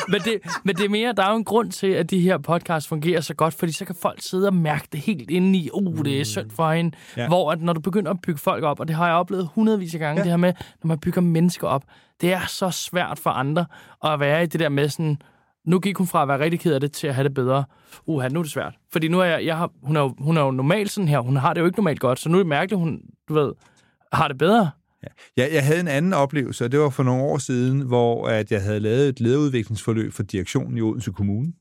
Speaker 3: men, det, men det er mere, der er jo en grund til, at de her podcasts fungerer så godt, fordi så kan folk sidde og mærke det helt inde i, uh, det er mm. synd for hende. Ja. Hvor at når du begynder at bygge folk op, og det har jeg oplevet hundredvis af gange, ja. det her med, når man bygger mennesker op, det er så svært for andre at være i det der med sådan, nu gik hun fra at være rigtig ked af det til at have det bedre. Uha, nu er det svært. Fordi nu er jeg, jeg har, hun, er jo, hun er jo normalt sådan her. Hun har det jo ikke normalt godt, så nu er det mærkeligt, hun, du ved, har det bedre.
Speaker 1: Ja. Jeg, jeg havde en anden oplevelse, og det var for nogle år siden, hvor at jeg havde lavet et lederudviklingsforløb for direktionen i Odense Kommune.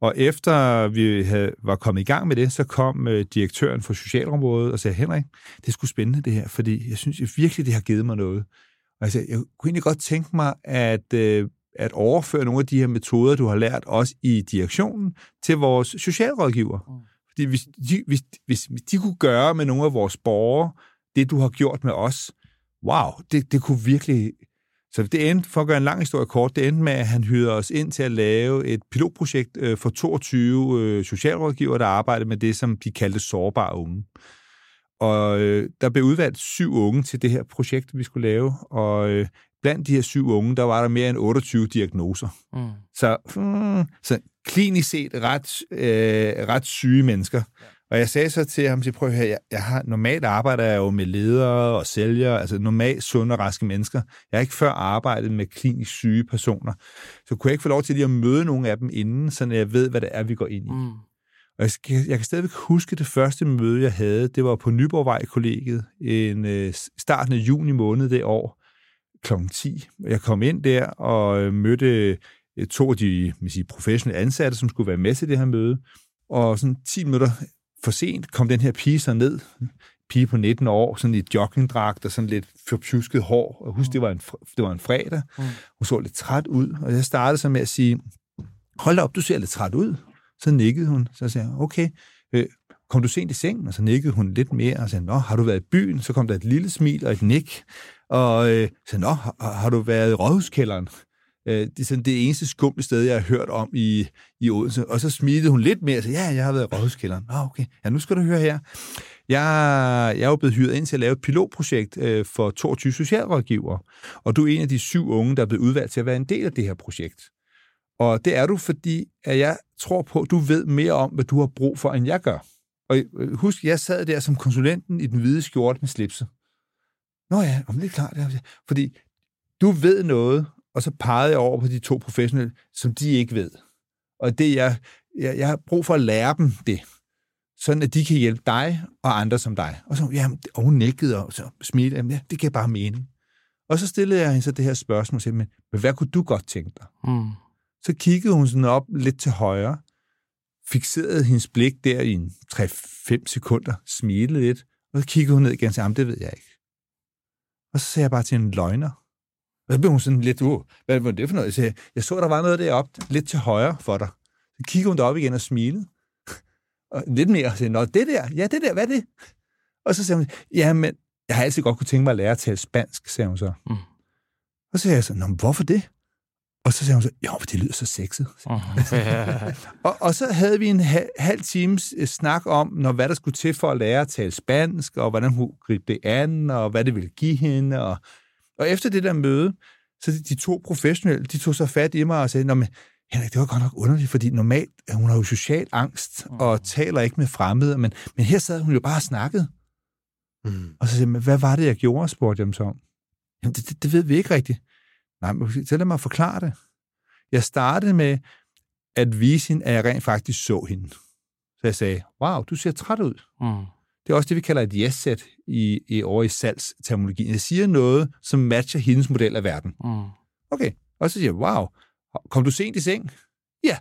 Speaker 1: Og efter vi havde, var kommet i gang med det, så kom øh, direktøren for socialområdet og sagde, Henrik, det skulle spændende det her, fordi jeg synes jeg virkelig, det har givet mig noget. Altså, jeg kunne egentlig godt tænke mig, at øh, at overføre nogle af de her metoder, du har lært os i direktionen, til vores socialrådgiver. Mm. Fordi hvis de, hvis, hvis de kunne gøre med nogle af vores borgere, det du har gjort med os, wow, det, det kunne virkelig... Så det endte, for at gøre en lang historie kort, det endte med, at han hyrede os ind til at lave et pilotprojekt øh, for 22 øh, socialrådgiver, der arbejdede med det, som de kaldte sårbare unge. Og øh, der blev udvalgt syv unge til det her projekt, vi skulle lave, og øh, blandt de her syv unge, der var der mere end 28 diagnoser. Mm. Så, mm, så klinisk set ret, øh, ret syge mennesker. Ja. Og jeg sagde så til ham, prøv at høre, jeg, jeg har, normalt arbejder jeg jo med ledere og sælgere, altså normalt sunde og raske mennesker. Jeg har ikke før arbejdet med klinisk syge personer. Så kunne jeg ikke få lov til lige at møde nogle af dem inden, så jeg ved, hvad det er, vi går ind i. Mm. Og jeg, skal, jeg kan stadigvæk huske det første møde, jeg havde. Det var på Nyborgvej kollegiet en øh, starten af juni måned det år kl. 10. Jeg kom ind der og øh, mødte øh, to af de sige, professionelle ansatte, som skulle være med til det her møde. Og sådan 10 minutter for sent kom den her pige så ned. Pige på 19 år, sådan i joggingdragt og sådan lidt forpjusket hår. Og husk, det var en, det var en fredag. Mm. Hun så lidt træt ud, og jeg startede så med at sige, hold da op, du ser lidt træt ud. Så nikkede hun. Så sagde jeg, okay, øh, kom du sent i sengen? Og så nikkede hun lidt mere og sagde, nå, har du været i byen? Så kom der et lille smil og et nik. Og øh, så, nå, har, har du været i rådhuskælderen? Øh, det er sådan det eneste skumle sted, jeg har hørt om i, i Odense. Og så smilede hun lidt mere og sagde, ja, jeg har været i rådhuskælderen. Nå, okay. Ja, nu skal du høre her. Jeg, jeg er jo blevet hyret ind til at lave et pilotprojekt øh, for 22 socialrådgivere. Og du er en af de syv unge, der er blevet udvalgt til at være en del af det her projekt. Og det er du, fordi at jeg tror på, at du ved mere om, hvad du har brug for, end jeg gør. Og øh, husk, jeg sad der som konsulenten i den hvide skjorte med slipset. Nå ja, om det er klart. Fordi du ved noget, og så pegede jeg over på de to professionelle, som de ikke ved. Og det jeg, jeg, jeg har brug for at lære dem det, sådan at de kan hjælpe dig og andre som dig. Og så, ja, og hun nikkede og så smilte, jamen, ja, det kan bare mening. Og så stillede jeg hende så det her spørgsmål, og sagde, men, men hvad kunne du godt tænke dig? Mm. Så kiggede hun sådan op lidt til højre, fixerede hendes blik der i en 3-5 sekunder, smilede lidt, og så kiggede hun ned igen og sagde, det ved jeg ikke. Og så sagde jeg bare til en løgner. Og så blev hun sådan lidt, uh, hvad var det for noget? Jeg, sagde, jeg så, der var noget deroppe, lidt til højre for dig. Så kiggede hun derop igen og smilede. Og lidt mere, og sagde, nå, det der, ja, det der, hvad er det? Og så sagde hun, ja, men jeg har altid godt kunne tænke mig at lære at tale spansk, sagde hun så. Mm. Og så sagde jeg så, nå, hvorfor det? Og så sagde hun så, jo, det lyder så sexet. og, og så havde vi en halv times øh, snak om, når, hvad der skulle til for at lære at tale spansk, og hvordan hun gribe det an, og hvad det ville give hende. Og, og efter det der møde, så de to professionelle, de tog så fat i mig og sagde, Nå, men Henrik, det var godt nok underligt, fordi normalt, hun har jo social angst, og mm. taler ikke med fremmede, men, men her sad hun jo bare og snakkede. Mm. Og så sagde jeg, hvad var det, jeg gjorde, spurgte jeg dem så om. Jamen, det, det, det ved vi ikke rigtigt. Nej, men så lad mig forklare det. Jeg startede med at vise hende, at jeg rent faktisk så hende. Så jeg sagde, wow, du ser træt ud. Mm. Det er også det, vi kalder et yes-set i, i, over i salgsterminologien. Jeg siger noget, som matcher hendes model af verden. Mm. Okay, og så siger jeg, wow, kom du sent i seng? Ja.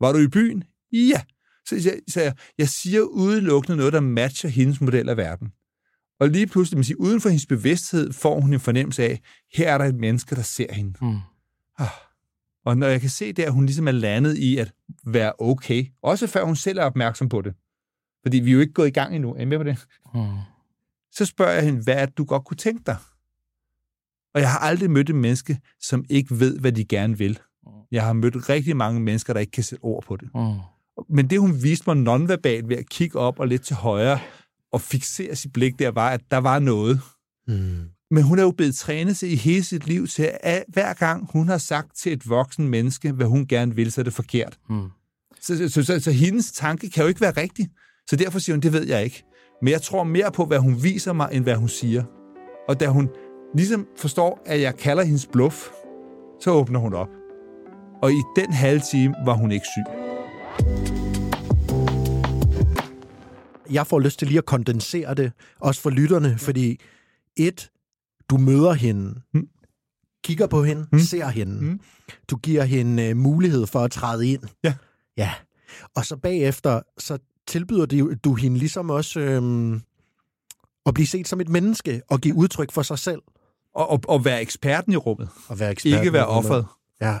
Speaker 1: Var du i byen? Ja. Så jeg, så jeg, jeg siger udelukkende noget, der matcher hendes model af verden. Og lige pludselig, man siger, uden for hendes bevidsthed, får hun en fornemmelse af, her er der et menneske, der ser hende. Mm. Ah. Og når jeg kan se at hun ligesom er landet i at være okay, også før hun selv er opmærksom på det. Fordi vi er jo ikke gået i gang endnu. Er I med på det? Mm. så spørger jeg hende, hvad er det, du godt kunne tænke dig? Og jeg har aldrig mødt et menneske, som ikke ved, hvad de gerne vil. Jeg har mødt rigtig mange mennesker, der ikke kan sætte ord på det.
Speaker 3: Mm.
Speaker 1: Men det, hun viste mig nonverbalt ved at kigge op og lidt til højre og fixere sit blik der, var, at der var noget.
Speaker 2: Mm.
Speaker 1: Men hun er jo blevet trænet sig i hele sit liv til, at hver gang hun har sagt til et voksen menneske, hvad hun gerne vil, så er det forkert.
Speaker 3: Mm.
Speaker 1: Så, så, så, så, så hendes tanke kan jo ikke være rigtig. Så derfor siger hun, det ved jeg ikke. Men jeg tror mere på, hvad hun viser mig, end hvad hun siger. Og da hun ligesom forstår, at jeg kalder hendes bluff, så åbner hun op. Og i den halve time var hun ikke syg.
Speaker 2: Jeg får lyst til lige at kondensere det, også for lytterne, fordi et, du møder hende,
Speaker 1: Mm.
Speaker 2: kigger på hende,
Speaker 1: Mm.
Speaker 2: ser hende.
Speaker 1: Mm.
Speaker 2: Du giver hende uh, mulighed for at træde ind.
Speaker 1: Ja.
Speaker 2: Ja. Og så bagefter, så tilbyder du, du hende ligesom også øhm, at blive set som et menneske og give udtryk for sig selv.
Speaker 1: Og, og, og være eksperten i rummet.
Speaker 2: Og være ekspert.
Speaker 1: Ikke være offeret.
Speaker 2: Ja.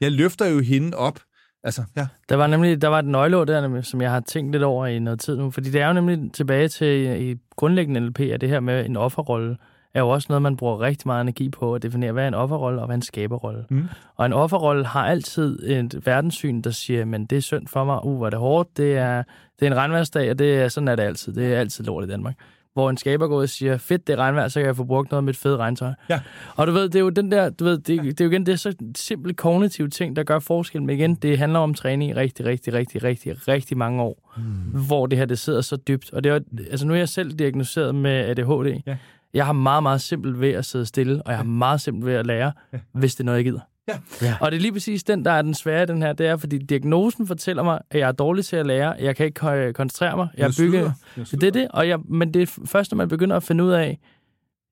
Speaker 1: Jeg løfter jo hende op. Altså, ja.
Speaker 3: Der var nemlig der var et nøgleord der, som jeg har tænkt lidt over i noget tid nu. Fordi det er jo nemlig tilbage til i grundlæggende NLP, at det her med en offerrolle er jo også noget, man bruger rigtig meget energi på at definere, hvad er en offerrolle og hvad er en skaberrolle.
Speaker 1: Mm.
Speaker 3: Og en offerrolle har altid et verdenssyn, der siger, men det er synd for mig, uh, hvor er det hårdt, det er, det er en regnværsdag, og det er, sådan er det altid. Det er altid lort i Danmark. Hvor en skaber går ud og siger, fedt, det er regnvejr, så kan jeg få brugt noget af mit fede regntøj.
Speaker 1: Ja.
Speaker 3: Og du ved, det er jo den der, du ved, det, det er jo igen det er så simple kognitive ting, der gør forskel. Men igen, det handler om træning i rigtig, rigtig, rigtig, rigtig, rigtig mange år. Mm. Hvor det her, det sidder så dybt. Og det er, jo- altså nu er jeg selv diagnosticeret med ADHD.
Speaker 1: Ja.
Speaker 3: Jeg har meget, meget simpelt ved at sidde stille, og jeg har meget simpelt ved at lære, ja. hvis det er noget, jeg gider.
Speaker 1: Ja.
Speaker 2: Ja.
Speaker 3: Og det er lige præcis den, der er den svære i den her, det er, fordi diagnosen fortæller mig, at jeg er dårlig til at lære, jeg kan ikke koncentrere mig, jeg er bygget... Det er det, og jeg, men det er først, når man begynder at finde ud af,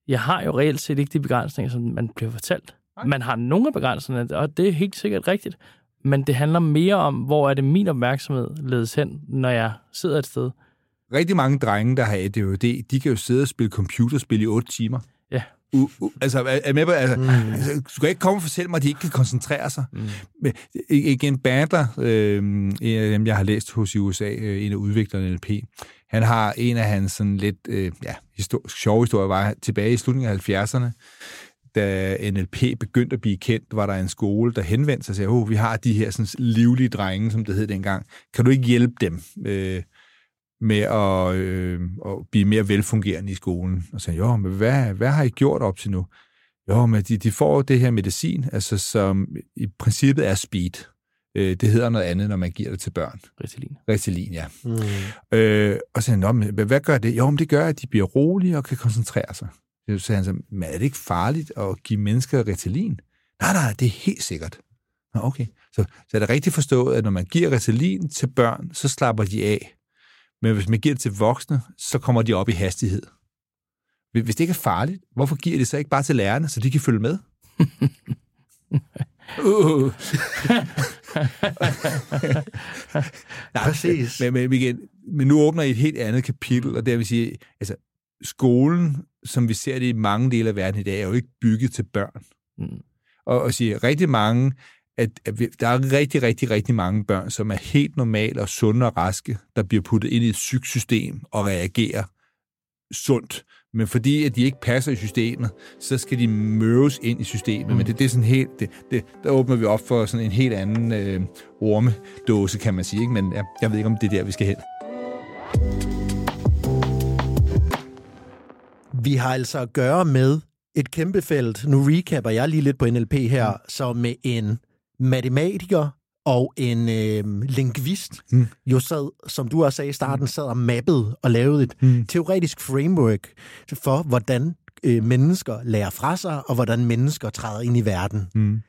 Speaker 3: jeg har jo reelt set ikke de begrænsninger, som man bliver fortalt. Man har nogle af begrænsningerne, og det er helt sikkert rigtigt. Men det handler mere om, hvor er det min opmærksomhed ledes hen, når jeg sidder et sted.
Speaker 1: Rigtig mange drenge, der har ADHD, de kan jo sidde og spille computerspil i 8 timer.
Speaker 3: Ja.
Speaker 1: U, u, altså, er, er med på, altså, mm. altså, du skal ikke komme og fortælle mig, at de ikke kan koncentrere sig. Mm. Men, igen, Bandler, øh, en af dem, jeg har læst hos i USA, øh, en af udviklerne NLP, han har en af hans sådan lidt øh, ja, histor- sjove historier, var tilbage i slutningen af 70'erne, da NLP begyndte at blive kendt, var der en skole, der henvendte sig og sagde, oh, vi har de her sådan, livlige drenge, som det hed dengang. Kan du ikke hjælpe dem øh, med at, øh, at blive mere velfungerende i skolen? Og så sagde, jo, men hvad, hvad har I gjort op til nu? Jo, men de, de får det her medicin, altså som i princippet er speed. Øh, det hedder noget andet, når man giver det til børn.
Speaker 3: Ritalin.
Speaker 1: Ritalin, ja.
Speaker 2: Mm.
Speaker 1: Øh, og så sagde han, "Nå, men hvad hvad gør det? Jo, men det gør, at de bliver rolige og kan koncentrere sig. Så sagde han så, men er det ikke farligt at give mennesker Ritalin? Nej, nej, det er helt sikkert. Nå, okay. Så, så er det rigtigt forstået, at når man giver Ritalin til børn, så slapper de af. Men hvis man giver det til voksne, så kommer de op i hastighed. Hvis det ikke er farligt, hvorfor giver det så ikke bare til lærerne, så de kan følge med? uh. Nej,
Speaker 2: Præcis.
Speaker 1: Men, men, igen, men nu åbner I et helt andet kapitel, og det vil sige, altså, skolen, som vi ser det i mange dele af verden i dag, er jo ikke bygget til børn.
Speaker 3: Mm.
Speaker 1: Og, og sige, rigtig mange, at, at vi, der er rigtig, rigtig, rigtig mange børn, som er helt normale og sunde og raske, der bliver puttet ind i et psyksystem og reagerer sundt. Men fordi at de ikke passer i systemet, så skal de møves ind i systemet. Mm. Men det, det er sådan helt, det, det, der åbner vi op for sådan en helt anden øh, ormedåse, kan man sige. Ikke? Men ja, jeg ved ikke, om det er der, vi skal hen.
Speaker 2: Vi har altså at gøre med et kæmpe felt. Nu recapper jeg lige lidt på NLP her, mm. så med en matematiker og en øh, lingvist, mm. jo sad, som du også sagde i starten, sad og mappede og lavede et mm. teoretisk framework for, hvordan øh, mennesker lærer fra sig, og hvordan mennesker træder ind i verden.
Speaker 1: Mm.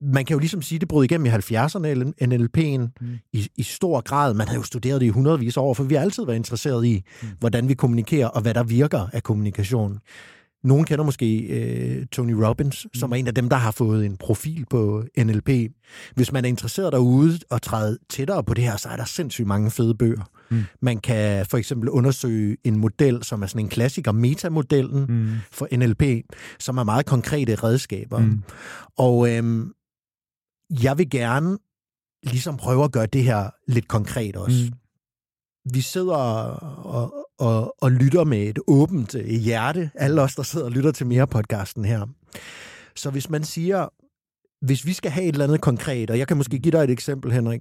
Speaker 2: Man kan jo ligesom sige, det brød igennem i 70'erne, NLP'en, mm. i, i stor grad. Man havde jo studeret det i hundredvis af år, for vi har altid været interesseret i, mm. hvordan vi kommunikerer, og hvad der virker af kommunikation. Nogen kender måske øh, Tony Robbins, som er en af dem, der har fået en profil på NLP. Hvis man er interesseret derude og træde tættere på det her, så er der sindssygt mange fede bøger. Mm. Man kan for eksempel undersøge en model, som er sådan en klassiker, metamodellen mm. for NLP, som er meget konkrete redskaber. Mm. Og øhm, jeg vil gerne ligesom prøve at gøre det her lidt konkret også. Mm. vi sidder og, og, og lytter med et åbent øh, hjerte, alle os, der sidder og lytter til mere podcasten her. Så hvis man siger, hvis vi skal have et eller andet konkret, og jeg kan måske give dig et eksempel, Henrik.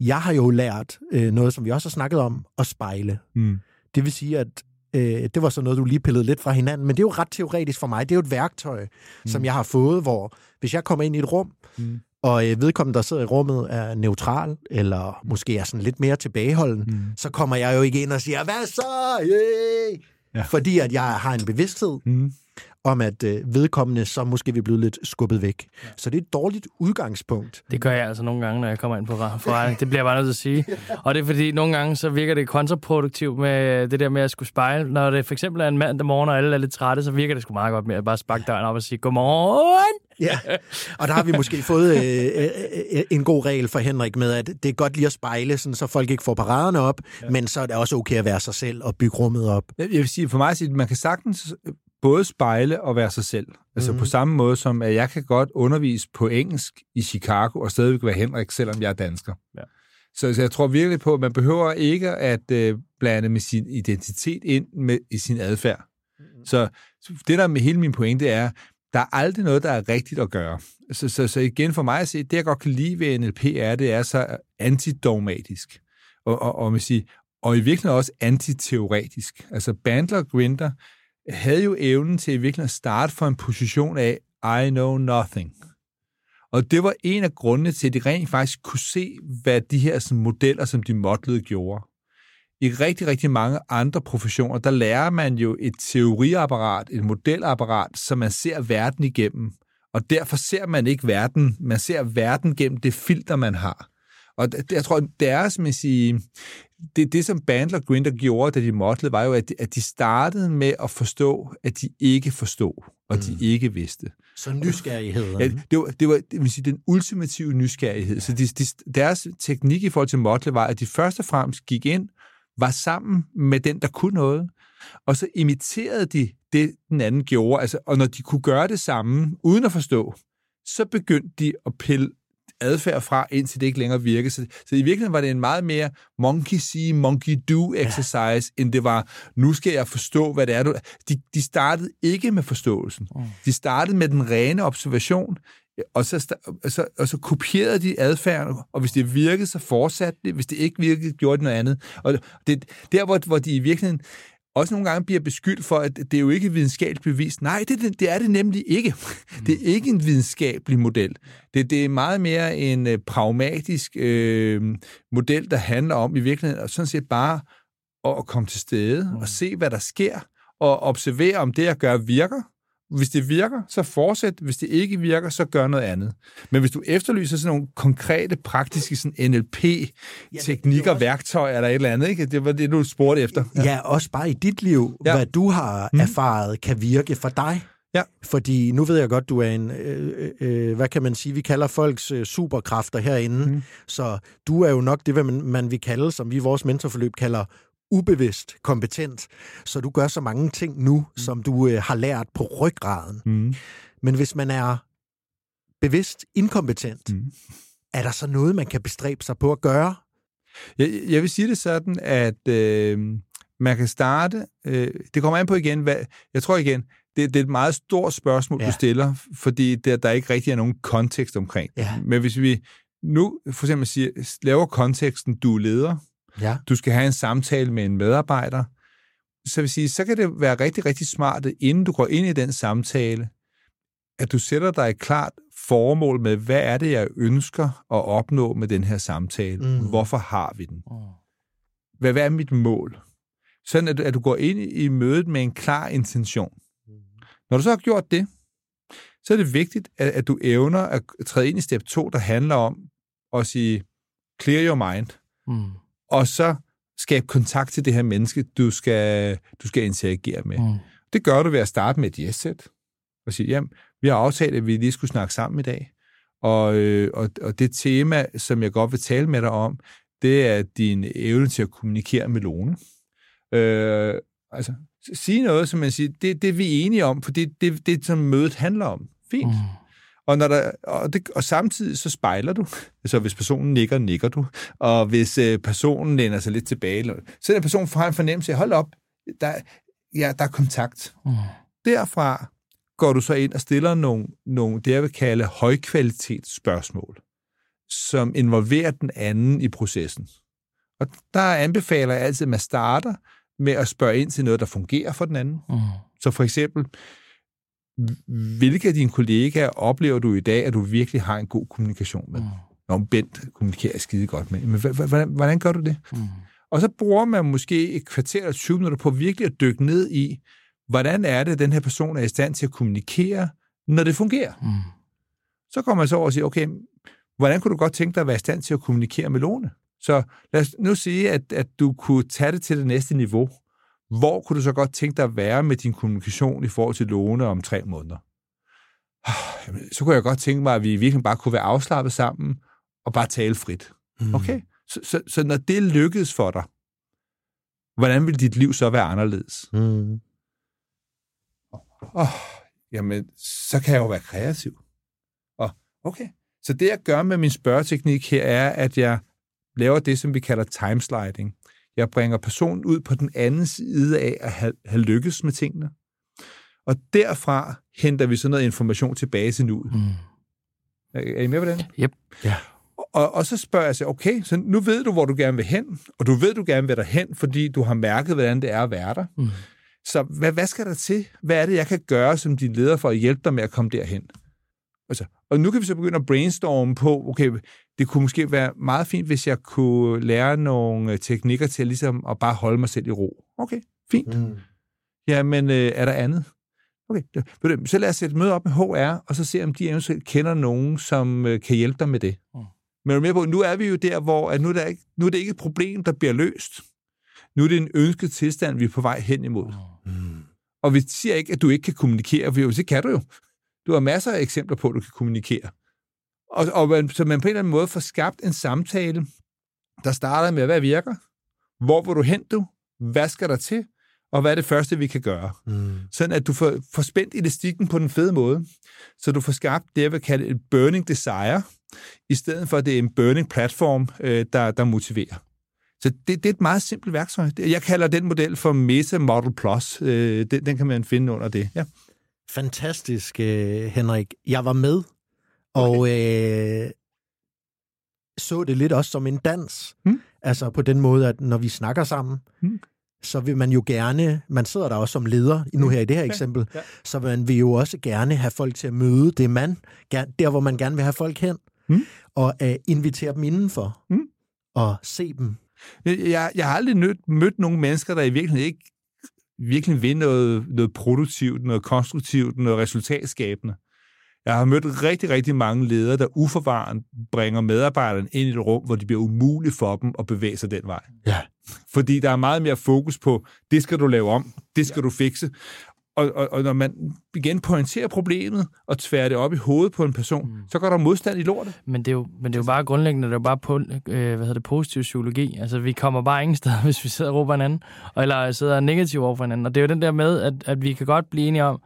Speaker 2: Jeg har jo lært øh, noget, som vi også har snakket om, at spejle.
Speaker 1: Mm.
Speaker 2: Det vil sige, at øh, det var så noget, du lige pillede lidt fra hinanden, men det er jo ret teoretisk for mig. Det er jo et værktøj, mm. som jeg har fået, hvor hvis jeg kommer ind i et rum, mm. Og øh, vedkommende, der sidder i rummet, er neutral, eller måske er sådan lidt mere tilbageholden, mm. så kommer jeg jo ikke ind og siger, hvad så? Yeah! Ja. Fordi at jeg har en bevidsthed. Mm om, at øh, vedkommende så måske vil blive lidt skubbet væk. Ja. Så det er et dårligt udgangspunkt.
Speaker 3: Det gør jeg altså nogle gange, når jeg kommer ind på forretning. Det bliver jeg bare nødt til at sige. Og det er fordi, nogle gange så virker det kontraproduktivt med det der med at skulle spejle. Når det for eksempel er en mandag morgen, og alle er lidt trætte, så virker det sgu meget godt med at bare sparke døren op og sige, godmorgen!
Speaker 2: Ja, og der har vi måske fået øh, øh, øh, en god regel for Henrik med, at det er godt lige at spejle, sådan, så folk ikke får paraderne op, ja. men så er det også okay at være sig selv og bygge rummet op.
Speaker 1: Jeg vil sige, for mig at man kan sagtens både spejle og være sig selv. Altså mm. på samme måde som, at jeg kan godt undervise på engelsk i Chicago, og stadigvæk være Henrik, selvom jeg er dansker. Ja. Så, så jeg tror virkelig på, at man behøver ikke at øh, blande med sin identitet ind med, i sin adfærd. Mm. Så det der med hele min pointe er, der er aldrig noget, der er rigtigt at gøre. Så, så, så igen for mig at se, det jeg godt kan lide ved NLP er, det er så antidogmatisk. Og, og, og, man siger, og i virkeligheden også antiteoretisk. Altså Bandler og Grinder havde jo evnen til i virkeligheden at starte fra en position af, I know nothing. Og det var en af grundene til, at de rent faktisk kunne se, hvad de her sådan, modeller, som de modlede, gjorde. I rigtig, rigtig mange andre professioner, der lærer man jo et teoriapparat, et modelapparat, som man ser verden igennem. Og derfor ser man ikke verden, man ser verden gennem det filter, man har. Og jeg tror, det er, som jeg siger, det, det som Bandler Grinder gjorde, da de modlede, var jo, at de, at de startede med at forstå, at de ikke forstod, og mm. de ikke vidste.
Speaker 2: Så nysgerrigheden.
Speaker 1: Ja, det var, det var det vil sige, den ultimative nysgerrighed. Ja. Så de, de, deres teknik i forhold til modle var, at de først og fremmest gik ind, var sammen med den, der kunne noget, og så imiterede de det, den anden gjorde. Altså, og når de kunne gøre det samme, uden at forstå, så begyndte de at pille adfærd fra, indtil det ikke længere virkede. Så, så i virkeligheden var det en meget mere monkey see, monkey do exercise, ja. end det var, nu skal jeg forstå, hvad det er. Du... De, de startede ikke med forståelsen. Mm. De startede med den rene observation, og så, så, og så kopierede de adfærden, og hvis det virkede, så fortsatte det. Hvis det ikke virkede, gjorde det noget andet. Og det, der, hvor, hvor de i virkeligheden også nogle gange bliver beskyldt for, at det er jo ikke videnskabeligt bevist. Nej, det, det er det nemlig ikke. Det er ikke en videnskabelig model. Det, det er meget mere en øh, pragmatisk øh, model, der handler om i virkeligheden at sådan set bare at komme til stede og se, hvad der sker, og observere, om det, jeg gør, virker, hvis det virker, så fortsæt. Hvis det ikke virker, så gør noget andet. Men hvis du efterlyser sådan nogle konkrete, praktiske sådan NLP-teknikker, ja, værktøjer eller et eller andet, ikke? det var det, du spurgte efter.
Speaker 2: Ja, ja også bare i dit liv, ja. hvad du har mm. erfaret, kan virke for dig.
Speaker 1: Ja.
Speaker 2: Fordi nu ved jeg godt, du er en, øh, øh, hvad kan man sige, vi kalder folks øh, superkræfter herinde. Mm. Så du er jo nok det, hvad man, man vil kalde, som vi i vores mentorforløb kalder ubevidst kompetent, så du gør så mange ting nu, mm. som du øh, har lært på ryggraden. Mm. Men hvis man er bevidst inkompetent, mm. er der så noget, man kan bestræbe sig på at gøre?
Speaker 1: Jeg, jeg vil sige det sådan, at øh, man kan starte, øh, det kommer an på igen, hvad, jeg tror igen, det, det er et meget stort spørgsmål, ja. du stiller, fordi der, der ikke rigtig er nogen kontekst omkring Ja. Men hvis vi nu for eksempel siger, laver konteksten, du er leder,
Speaker 2: ja.
Speaker 1: du skal have en samtale med en medarbejder, så vil sige, så kan det være rigtig, rigtig smart, inden du går ind i den samtale, at du sætter dig et klart formål med, hvad er det, jeg ønsker at opnå med den her samtale? Mm. Hvorfor har vi den? Hvad, hvad er mit mål? Sådan, at, at du går ind i mødet med en klar intention. Mm. Når du så har gjort det, så er det vigtigt, at, at du evner at træde ind i step 2, der handler om at sige, clear your mind. Mm og så skabe kontakt til det her menneske, du skal, du skal interagere med. Mm. Det gør du ved at starte med et yes-sæt, og sige, jamen, vi har aftalt, at vi lige skulle snakke sammen i dag, og, øh, og, og det tema, som jeg godt vil tale med dig om, det er din evne til at kommunikere med Lone. Øh, altså, sige noget, som man siger, det, det er vi enige om, for det, det, det som mødet handler om. Fint. Mm. Og, når der, og, det, og samtidig så spejler du. Så hvis personen nikker, nikker du. Og hvis øh, personen læner sig lidt tilbage, så er person får en fornemmelse af, hold op, der, ja, der er kontakt. Mm. Derfra går du så ind og stiller nogle, nogle det jeg vil kalde højkvalitetsspørgsmål, som involverer den anden i processen. Og der anbefaler jeg altid, at man starter med at spørge ind til noget, der fungerer for den anden. Mm. Så for eksempel, hvilke af dine kollegaer oplever du i dag, at du virkelig har en god kommunikation med? Mm. Nå, Bent kommunikerer skide godt med. Men hvordan, hvordan gør du det? Mm. Og så bruger man måske et kvarter eller 20 minutter på virkelig at dykke ned i, hvordan er det, at den her person er i stand til at kommunikere, når det fungerer. Mm. Så kommer man så over og siger, okay, hvordan kunne du godt tænke dig at være i stand til at kommunikere med Lone? Så lad os nu sige, at, at du kunne tage det til det næste niveau. Hvor kunne du så godt tænke dig at være med din kommunikation i forhold til Lone om tre måneder? Så kunne jeg godt tænke mig, at vi virkelig bare kunne være afslappet sammen og bare tale frit. Mm. Okay? Så, så, så når det lykkedes for dig, hvordan vil dit liv så være anderledes? Mm. Oh, jamen, så kan jeg jo være kreativ. Og okay, så det jeg gør med min spørgeteknik her er, at jeg laver det, som vi kalder timesliding. Jeg bringer personen ud på den anden side af at have, have lykkes med tingene. Og derfra henter vi så noget information tilbage til nuet. Mm. Er, er I med på den?
Speaker 3: Yep. Ja.
Speaker 1: Og, og så spørger jeg sig, okay, så nu ved du, hvor du gerne vil hen, og du ved, du gerne vil derhen, fordi du har mærket, hvordan det er at være der. Mm. Så hvad, hvad skal der til? Hvad er det, jeg kan gøre som din leder for at hjælpe dig med at komme derhen? Altså, og nu kan vi så begynde at brainstorme på, okay, det kunne måske være meget fint, hvis jeg kunne lære nogle øh, teknikker til ligesom at bare holde mig selv i ro. Okay, fint. Mm. Jamen, øh, er der andet? Okay, så lad os sætte et møde op med HR, og så se, om de eventuelt kender nogen, som øh, kan hjælpe dig med det. Mm. Men er med på, nu er vi jo der, hvor at nu, er der ikke, nu er det ikke et problem, der bliver løst. Nu er det en ønsket tilstand, vi er på vej hen imod. Mm. Og vi siger ikke, at du ikke kan kommunikere, for det kan du jo. Du har masser af eksempler på, at du kan kommunikere. Og, og man, så man på en eller anden måde får skabt en samtale, der starter med, hvad virker? Hvor vil du hen, du? Hvad skal der til? Og hvad er det første, vi kan gøre? Mm. Sådan at du får, får spændt elastikken på den fede måde, så du får skabt det, jeg vil kalde et burning desire, i stedet for, at det er en burning platform, øh, der, der motiverer. Så det, det er et meget simpelt værktøj. Jeg kalder den model for Meta Model Plus. Øh, den, den kan man finde under det. Ja.
Speaker 2: Fantastisk, øh, Henrik. Jeg var med, og øh, så det lidt også som en dans. Hmm? Altså på den måde, at når vi snakker sammen, hmm? så vil man jo gerne, man sidder der også som leder, nu hmm. her i det her eksempel, ja. så man vil jo også gerne have folk til at møde det man, der hvor man gerne vil have folk hen, hmm? og uh, invitere dem indenfor, hmm? og se dem.
Speaker 1: Jeg, jeg har aldrig mødt, mødt nogle mennesker, der i virkeligheden ikke virkelig vil noget, noget produktivt, noget konstruktivt, noget resultatskabende. Jeg har mødt rigtig, rigtig mange ledere, der uforvarende bringer medarbejderne ind i et rum, hvor det bliver umuligt for dem at bevæge sig den vej.
Speaker 2: Ja.
Speaker 1: Fordi der er meget mere fokus på, det skal du lave om, det skal ja. du fikse. Og, og, og når man igen pointerer problemet og tværer det op i hovedet på en person, mm. så går der modstand i lortet.
Speaker 3: Men det er jo, men det er jo bare grundlæggende, det er jo bare på, øh, hvad hedder det, positiv psykologi. Altså, vi kommer bare ingen steder, hvis vi sidder og råber hinanden, eller sidder negativ over for hinanden. Og det er jo den der med, at, at vi kan godt blive enige om,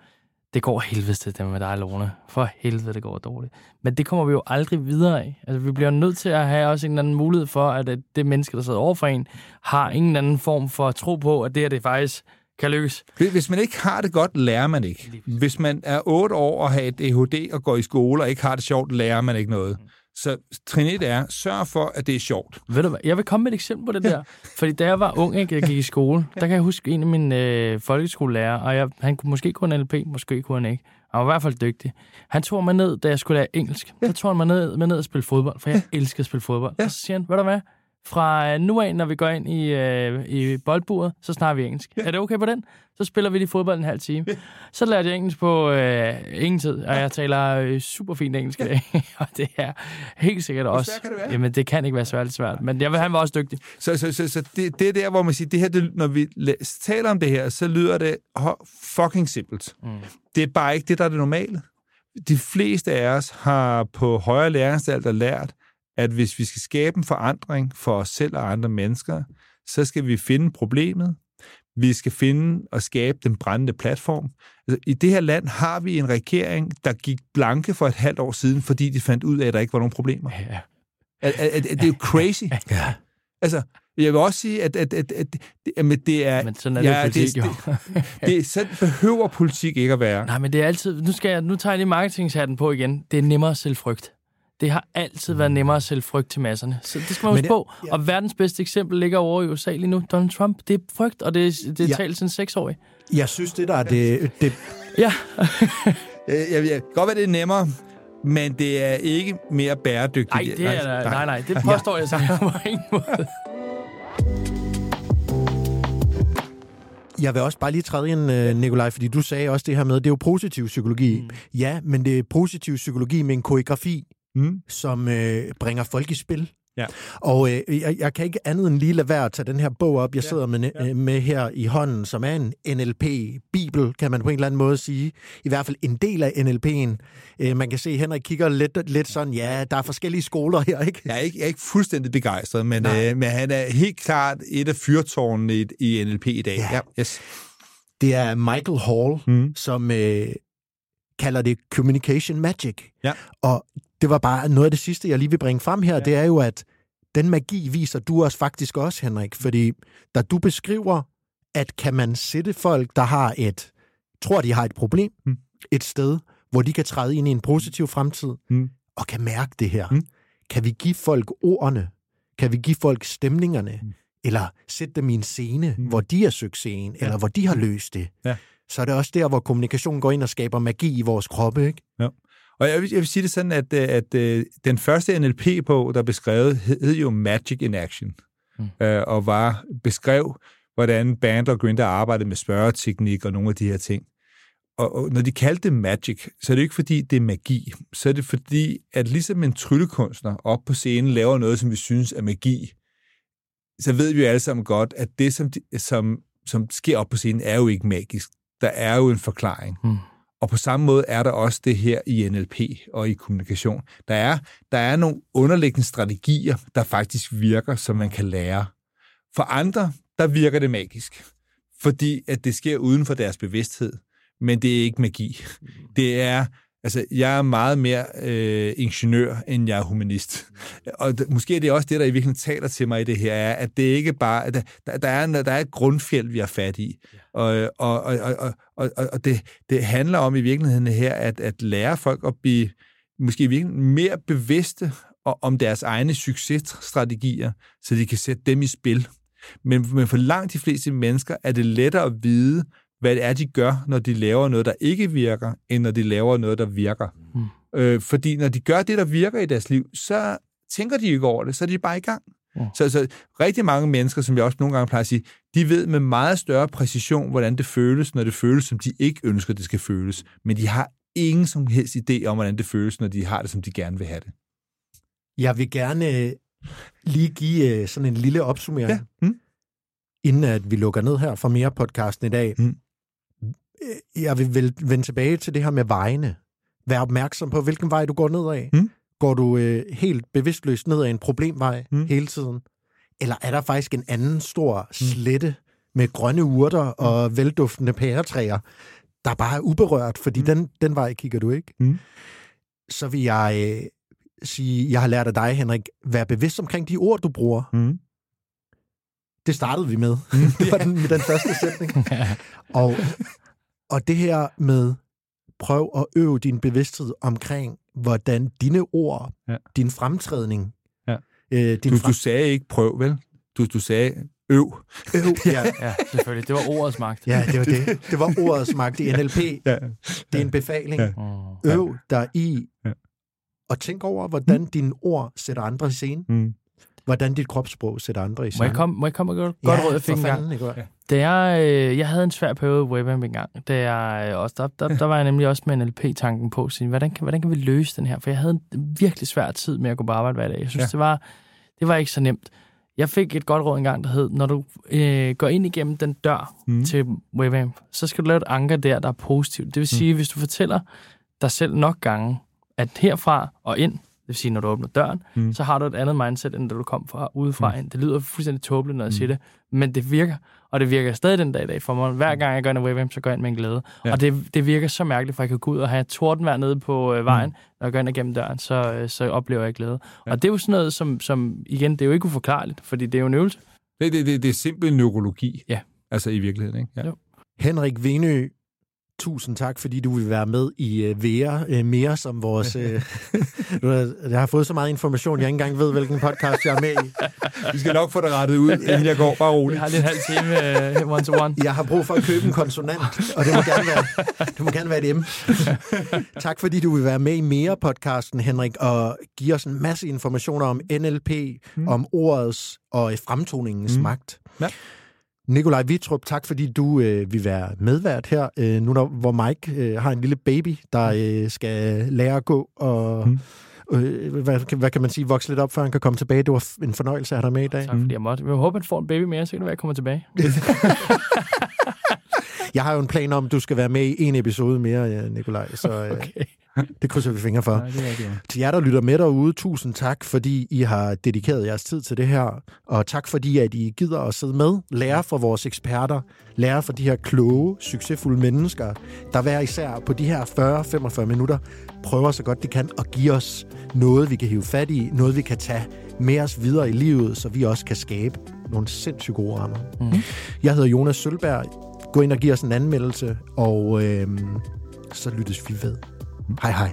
Speaker 3: det går helvede til det med dig, Lone. For helvede, det går dårligt. Men det kommer vi jo aldrig videre af. Altså, vi bliver nødt til at have også en eller anden mulighed for, at det menneske, der sidder over for en, har ingen anden form for at tro på, at det her det faktisk kan lykkes.
Speaker 1: Hvis man ikke har det godt, lærer man ikke. Hvis man er otte år og har et EHD og går i skole og ikke har det sjovt, lærer man ikke noget. Så trin 1 er, sørg for, at det er sjovt.
Speaker 3: Ved du hvad, jeg vil komme med et eksempel på det der. Fordi da jeg var ung, ikke, jeg gik i skole, der kan jeg huske en af mine øh, folkeskolelærer, og jeg, han kunne måske kunne en LP, måske kunne han ikke. Han var i hvert fald dygtig. Han tog mig ned, da jeg skulle lære engelsk. Ja. Der tog han mig ned, med ned og spille fodbold, for jeg ja. elsker at spille fodbold. Ja. Og så siger han, ved du hvad, fra nu af, når vi går ind i, øh, i boldburet, så snakker vi engelsk. Ja. Er det okay på den? Så spiller vi lige fodbold en halv time. Ja. Så lærte jeg engelsk på øh, ingen tid, og jeg taler øh, super fint engelsk i dag. og det er helt sikkert
Speaker 1: Hvor
Speaker 3: også...
Speaker 1: kan det være?
Speaker 3: Jamen, det kan ikke være svært svært, men jeg, han var også dygtig.
Speaker 1: Så, så, så, så det, det er der, hvor man siger, det her, det, når vi taler om det her, så lyder det fucking simpelt. Mm. Det er bare ikke det, der er det normale. De fleste af os har på højere læreanstalter lært, at hvis vi skal skabe en forandring for os selv og andre mennesker, så skal vi finde problemet, Vi skal finde og skabe den brændende platform. Altså, I det her land har vi en regering, der gik blanke for et halvt år siden, fordi de fandt ud af, at der ikke var nogen problemer.
Speaker 3: Ja.
Speaker 1: At, at, at, at det er jo crazy.
Speaker 2: Ja.
Speaker 1: Altså, jeg vil også sige, at, at, at, at, at, at det er...
Speaker 3: Men sådan er det
Speaker 1: ja,
Speaker 3: politik,
Speaker 1: det,
Speaker 3: jo.
Speaker 1: det, det, sådan behøver politik ikke at være.
Speaker 3: Nej, men det er altid... Nu, skal jeg, nu tager jeg lige marketingshatten på igen. Det er nemmere at sælge frygt. Det har altid været nemmere at sælge frygt til masserne. Så det skal man huske på.
Speaker 2: jeg-
Speaker 3: Og verdens bedste eksempel ligger over i USA lige nu. Donald Trump. Det er frygt, og det er, det er
Speaker 2: Ja.
Speaker 3: talt siden seksårig.
Speaker 2: Jeg synes, det der er det, det,
Speaker 3: Ja.
Speaker 1: Jeg, jeg, jeg, godt være, det er nemmere, men det er ikke mere bæredygtigt.
Speaker 3: Nej, det er der, nej, nej, det påstår jeg så på ingen måde.
Speaker 2: Jeg vil også bare lige træde ind, øh, Nikolaj, fordi du sagde også det her med, det er jo positiv psykologi. Mm. Ja, men det er positiv psykologi med en koreografi,
Speaker 1: Mm.
Speaker 2: som øh, bringer folk i spil.
Speaker 1: Ja.
Speaker 2: Og øh, jeg, jeg kan ikke andet end lige lade være at tage den her bog op, jeg sidder med, ja. med her i hånden, som er en NLP-bibel, kan man på en eller anden måde sige. I hvert fald en del af NLP'en. Øh, man kan se, Henrik kigger lidt, lidt sådan, ja, der er forskellige skoler her, ikke?
Speaker 1: Jeg er ikke, jeg er ikke fuldstændig begejstret, men,
Speaker 2: Nej.
Speaker 1: øh, men han er helt klart et af fyrtårnene i, i NLP i dag.
Speaker 2: Ja.
Speaker 1: Ja. Yes.
Speaker 2: Det er Michael Hall,
Speaker 1: Mm.
Speaker 2: som øh, kalder det Communication Magic.
Speaker 1: Ja.
Speaker 2: Og det var bare noget af det sidste, jeg lige vil bringe frem her, ja. det er jo, at den magi viser du os faktisk også, Henrik. Fordi da du beskriver, at kan man sætte folk, der har et, tror de har et problem,
Speaker 1: Mm.
Speaker 2: et sted, hvor de kan træde ind i en positiv fremtid,
Speaker 1: Mm.
Speaker 2: og kan mærke det her.
Speaker 1: Mm.
Speaker 2: Kan vi give folk ordene? Kan vi give folk stemningerne?
Speaker 1: Mm.
Speaker 2: Eller sætte dem i en scene,
Speaker 1: Mm.
Speaker 2: hvor de er succesen, eller hvor de har løst det?
Speaker 1: Ja.
Speaker 2: Så er det også der, hvor kommunikation går ind og skaber magi i vores kroppe, ikke?
Speaker 1: Og jeg vil, jeg vil sige det sådan, at, øh, at, at den første NLP-bog, der blev skrevet, hed, jo Magic in Action,
Speaker 3: Mm.
Speaker 1: øh, og var beskrev, hvordan Bandler og Grinder arbejdede med spørgeteknik og nogle af de her ting. Og, og når de kaldte det magic, så er det ikke fordi, det er magi. Så er det fordi, at ligesom en tryllekunstner op på scenen laver noget, som vi synes er magi, så ved vi jo alle sammen godt, at det, som, de, som, som sker op på scenen, er jo ikke magisk. Der er jo en forklaring.
Speaker 3: Mm.
Speaker 1: Og på samme måde er der også det her i NLP og i kommunikation. Der er, der er nogle underliggende strategier, der faktisk virker, som man kan lære. For andre, der virker det magisk, fordi at det sker uden for deres bevidsthed. Men det er ikke magi. Det er, altså, jeg er meget mere øh, ingeniør, end jeg er humanist. Og d- måske er det også det, der i virkeligheden taler til mig i det her, er, at det ikke bare, at der, der, er, en- der er et grundfjeld, vi har fat i. Og, og, og, og, og, og, det, det handler om i virkeligheden her, at, at lære folk at blive måske virkelig mere bevidste om deres egne successtrategier, så de kan sætte dem i spil. Men, men for langt de fleste mennesker er det lettere at vide, hvad det er, de gør, når de laver noget, der ikke virker, end når de laver noget, der virker.
Speaker 3: Mm.
Speaker 1: Øh, fordi når de gør det, der virker i deres liv, så tænker de ikke over det, så er de bare i gang.
Speaker 3: Mm.
Speaker 1: Så, så rigtig mange mennesker, som jeg også nogle gange plejer at sige, de ved med meget større præcision, hvordan det føles, når det føles, som de ikke ønsker, det skal føles. Men de har ingen som helst idé om, hvordan det føles, når de har det, som de gerne vil have det.
Speaker 2: Jeg vil gerne øh, lige give øh, sådan en lille opsummering,
Speaker 1: Ja. Mm.
Speaker 2: inden at vi lukker ned her for mere podcasten i dag.
Speaker 1: Mm.
Speaker 2: Øh, Jeg vil vel vende tilbage til det her med vejene. Vær opmærksom på, hvilken vej du går nedad.
Speaker 1: Mm.
Speaker 2: Går du øh, helt bevidstløst ned ad en problemvej
Speaker 1: Mm.
Speaker 2: mm. hele tiden? Eller er der faktisk en anden stor slette med grønne urter
Speaker 1: Mm.
Speaker 2: og velduftende pæretræer, der bare er uberørt, fordi
Speaker 1: Mm.
Speaker 2: mm. den, den vej kigger du ikke?
Speaker 1: Mm.
Speaker 2: Så vil jeg øh, sige, jeg har lært af dig, Henrik, vær bevidst omkring de ord, du bruger.
Speaker 1: Mm.
Speaker 2: Det startede vi med. det var den, den første sætning. Og, og det her med, prøv at øve din bevidsthed omkring, hvordan dine ord,
Speaker 1: Ja.
Speaker 2: din fremtrædning,
Speaker 1: Ja.
Speaker 2: øh, din
Speaker 1: Du,
Speaker 2: frem...
Speaker 1: du sagde ikke prøv, vel? Du, du sagde øv.
Speaker 2: øv, ja,
Speaker 3: Ja, selvfølgelig. Det var ordets magt.
Speaker 2: ja, det var det. Det var ordets magt i NLP.
Speaker 1: Ja.
Speaker 2: Det er en befaling.
Speaker 1: Ja.
Speaker 3: Mm.
Speaker 2: Øv dig i
Speaker 1: Ja.
Speaker 2: og tænk over, hvordan dine ord sætter andre i scene.
Speaker 1: Mm.
Speaker 2: Hvordan dit kropssprog sætter andre i
Speaker 3: Må
Speaker 2: scene.
Speaker 3: jeg komme, må jeg komme med et godt
Speaker 2: ja,
Speaker 3: råd, jeg fik
Speaker 2: for
Speaker 3: en gang?
Speaker 2: fanden, ikke også?
Speaker 3: Da jeg, øh, jeg havde en svær periode i webamp en gang, da jeg øh, også, der, der, der var jeg nemlig også med NLP-tanken på, sige, hvordan, kan, hvordan kan vi løse den her? For jeg havde en virkelig svær tid med at gå på arbejde hver dag. Jeg synes,
Speaker 1: Ja.
Speaker 3: ja. det, var, det var ikke så nemt. Jeg fik et godt råd engang, der hed, når du øh, går ind igennem den dør
Speaker 1: Mm.
Speaker 3: mm. til webamp, så skal du lave et anker der, der er positivt. Det vil sige, mm. hvis du fortæller dig selv nok gange, at herfra og ind, vil sige, når du åbner døren, mm. så har du et andet mindset, end da du kom fra udefra mm. ind. Det lyder fuldstændig tåbeligt, når jeg mm. siger det, men det virker. Og det virker stadig den dag i dag for mig. Hver gang jeg gør en webcam, så går jeg ind med en glæde. Ja. Og det, det virker så mærkeligt, for jeg kan gå ud og have tordenvejr nede på øh, vejen, mm. når jeg går ind igennem døren, så, øh, så oplever jeg glæde. Ja. Og det er jo sådan noget, som, som igen, det er jo ikke uforklarligt, fordi det er jo en øvelse.
Speaker 1: Det, det, det, det er simpel neurologi.
Speaker 3: Ja.
Speaker 1: Altså i virkeligheden, ikke? Ja. Jo.
Speaker 2: Henrik Venø, tusind tak, fordi du vil være med i uh, Vera uh, mere som vores... Uh, jeg har fået så meget information, jeg ikke engang ved, hvilken podcast jeg er med i.
Speaker 1: Vi skal nok få det rettet ud, inden jeg går. Bare roligt.
Speaker 3: Jeg har lige en halv time uh, one to one.
Speaker 2: Jeg har brug for at købe en konsonant, og det må gerne være, det må gerne være et M. tak, fordi du vil være med i mere-podcasten, Henrik, og give os en masse informationer om NLP, mm. om ordets og fremtoningens mm. magt. Ja. Nikolaj Vitrup, tak fordi du øh, vil være medvært her, øh, nu der, hvor Mike øh, har en lille baby, der øh, skal lære at gå og... Mm. Øh, hvad, hvad kan man sige, vokse lidt op, før han kan komme tilbage. Det var en fornøjelse at have dig med i dag.
Speaker 3: Tak fordi jeg måtte. Jeg håber, at får en baby mere, så kan det være, jeg kommer tilbage.
Speaker 2: jeg har jo en plan om, at du skal være med i en episode mere, Nikolaj. Så, øh, okay. Det krydser vi fingre for. Nej, det er det. Til jer, der lytter med derude, tusind tak, fordi I har dedikeret jeres tid til det her. Og tak, fordi at I gider at sidde med, lære fra vores eksperter, lære fra de her kloge, succesfulde mennesker, der hver især på de her 40-45 minutter prøver så godt de kan at give os noget, vi kan hive fat i, noget, vi kan tage med os videre i livet, så vi også kan skabe nogle sindssygt gode rammer. Mm. Jeg hedder Jonas Sølberg. Gå ind og giv os en anmeldelse, og øh, så lyttes vi ved. Hej hej.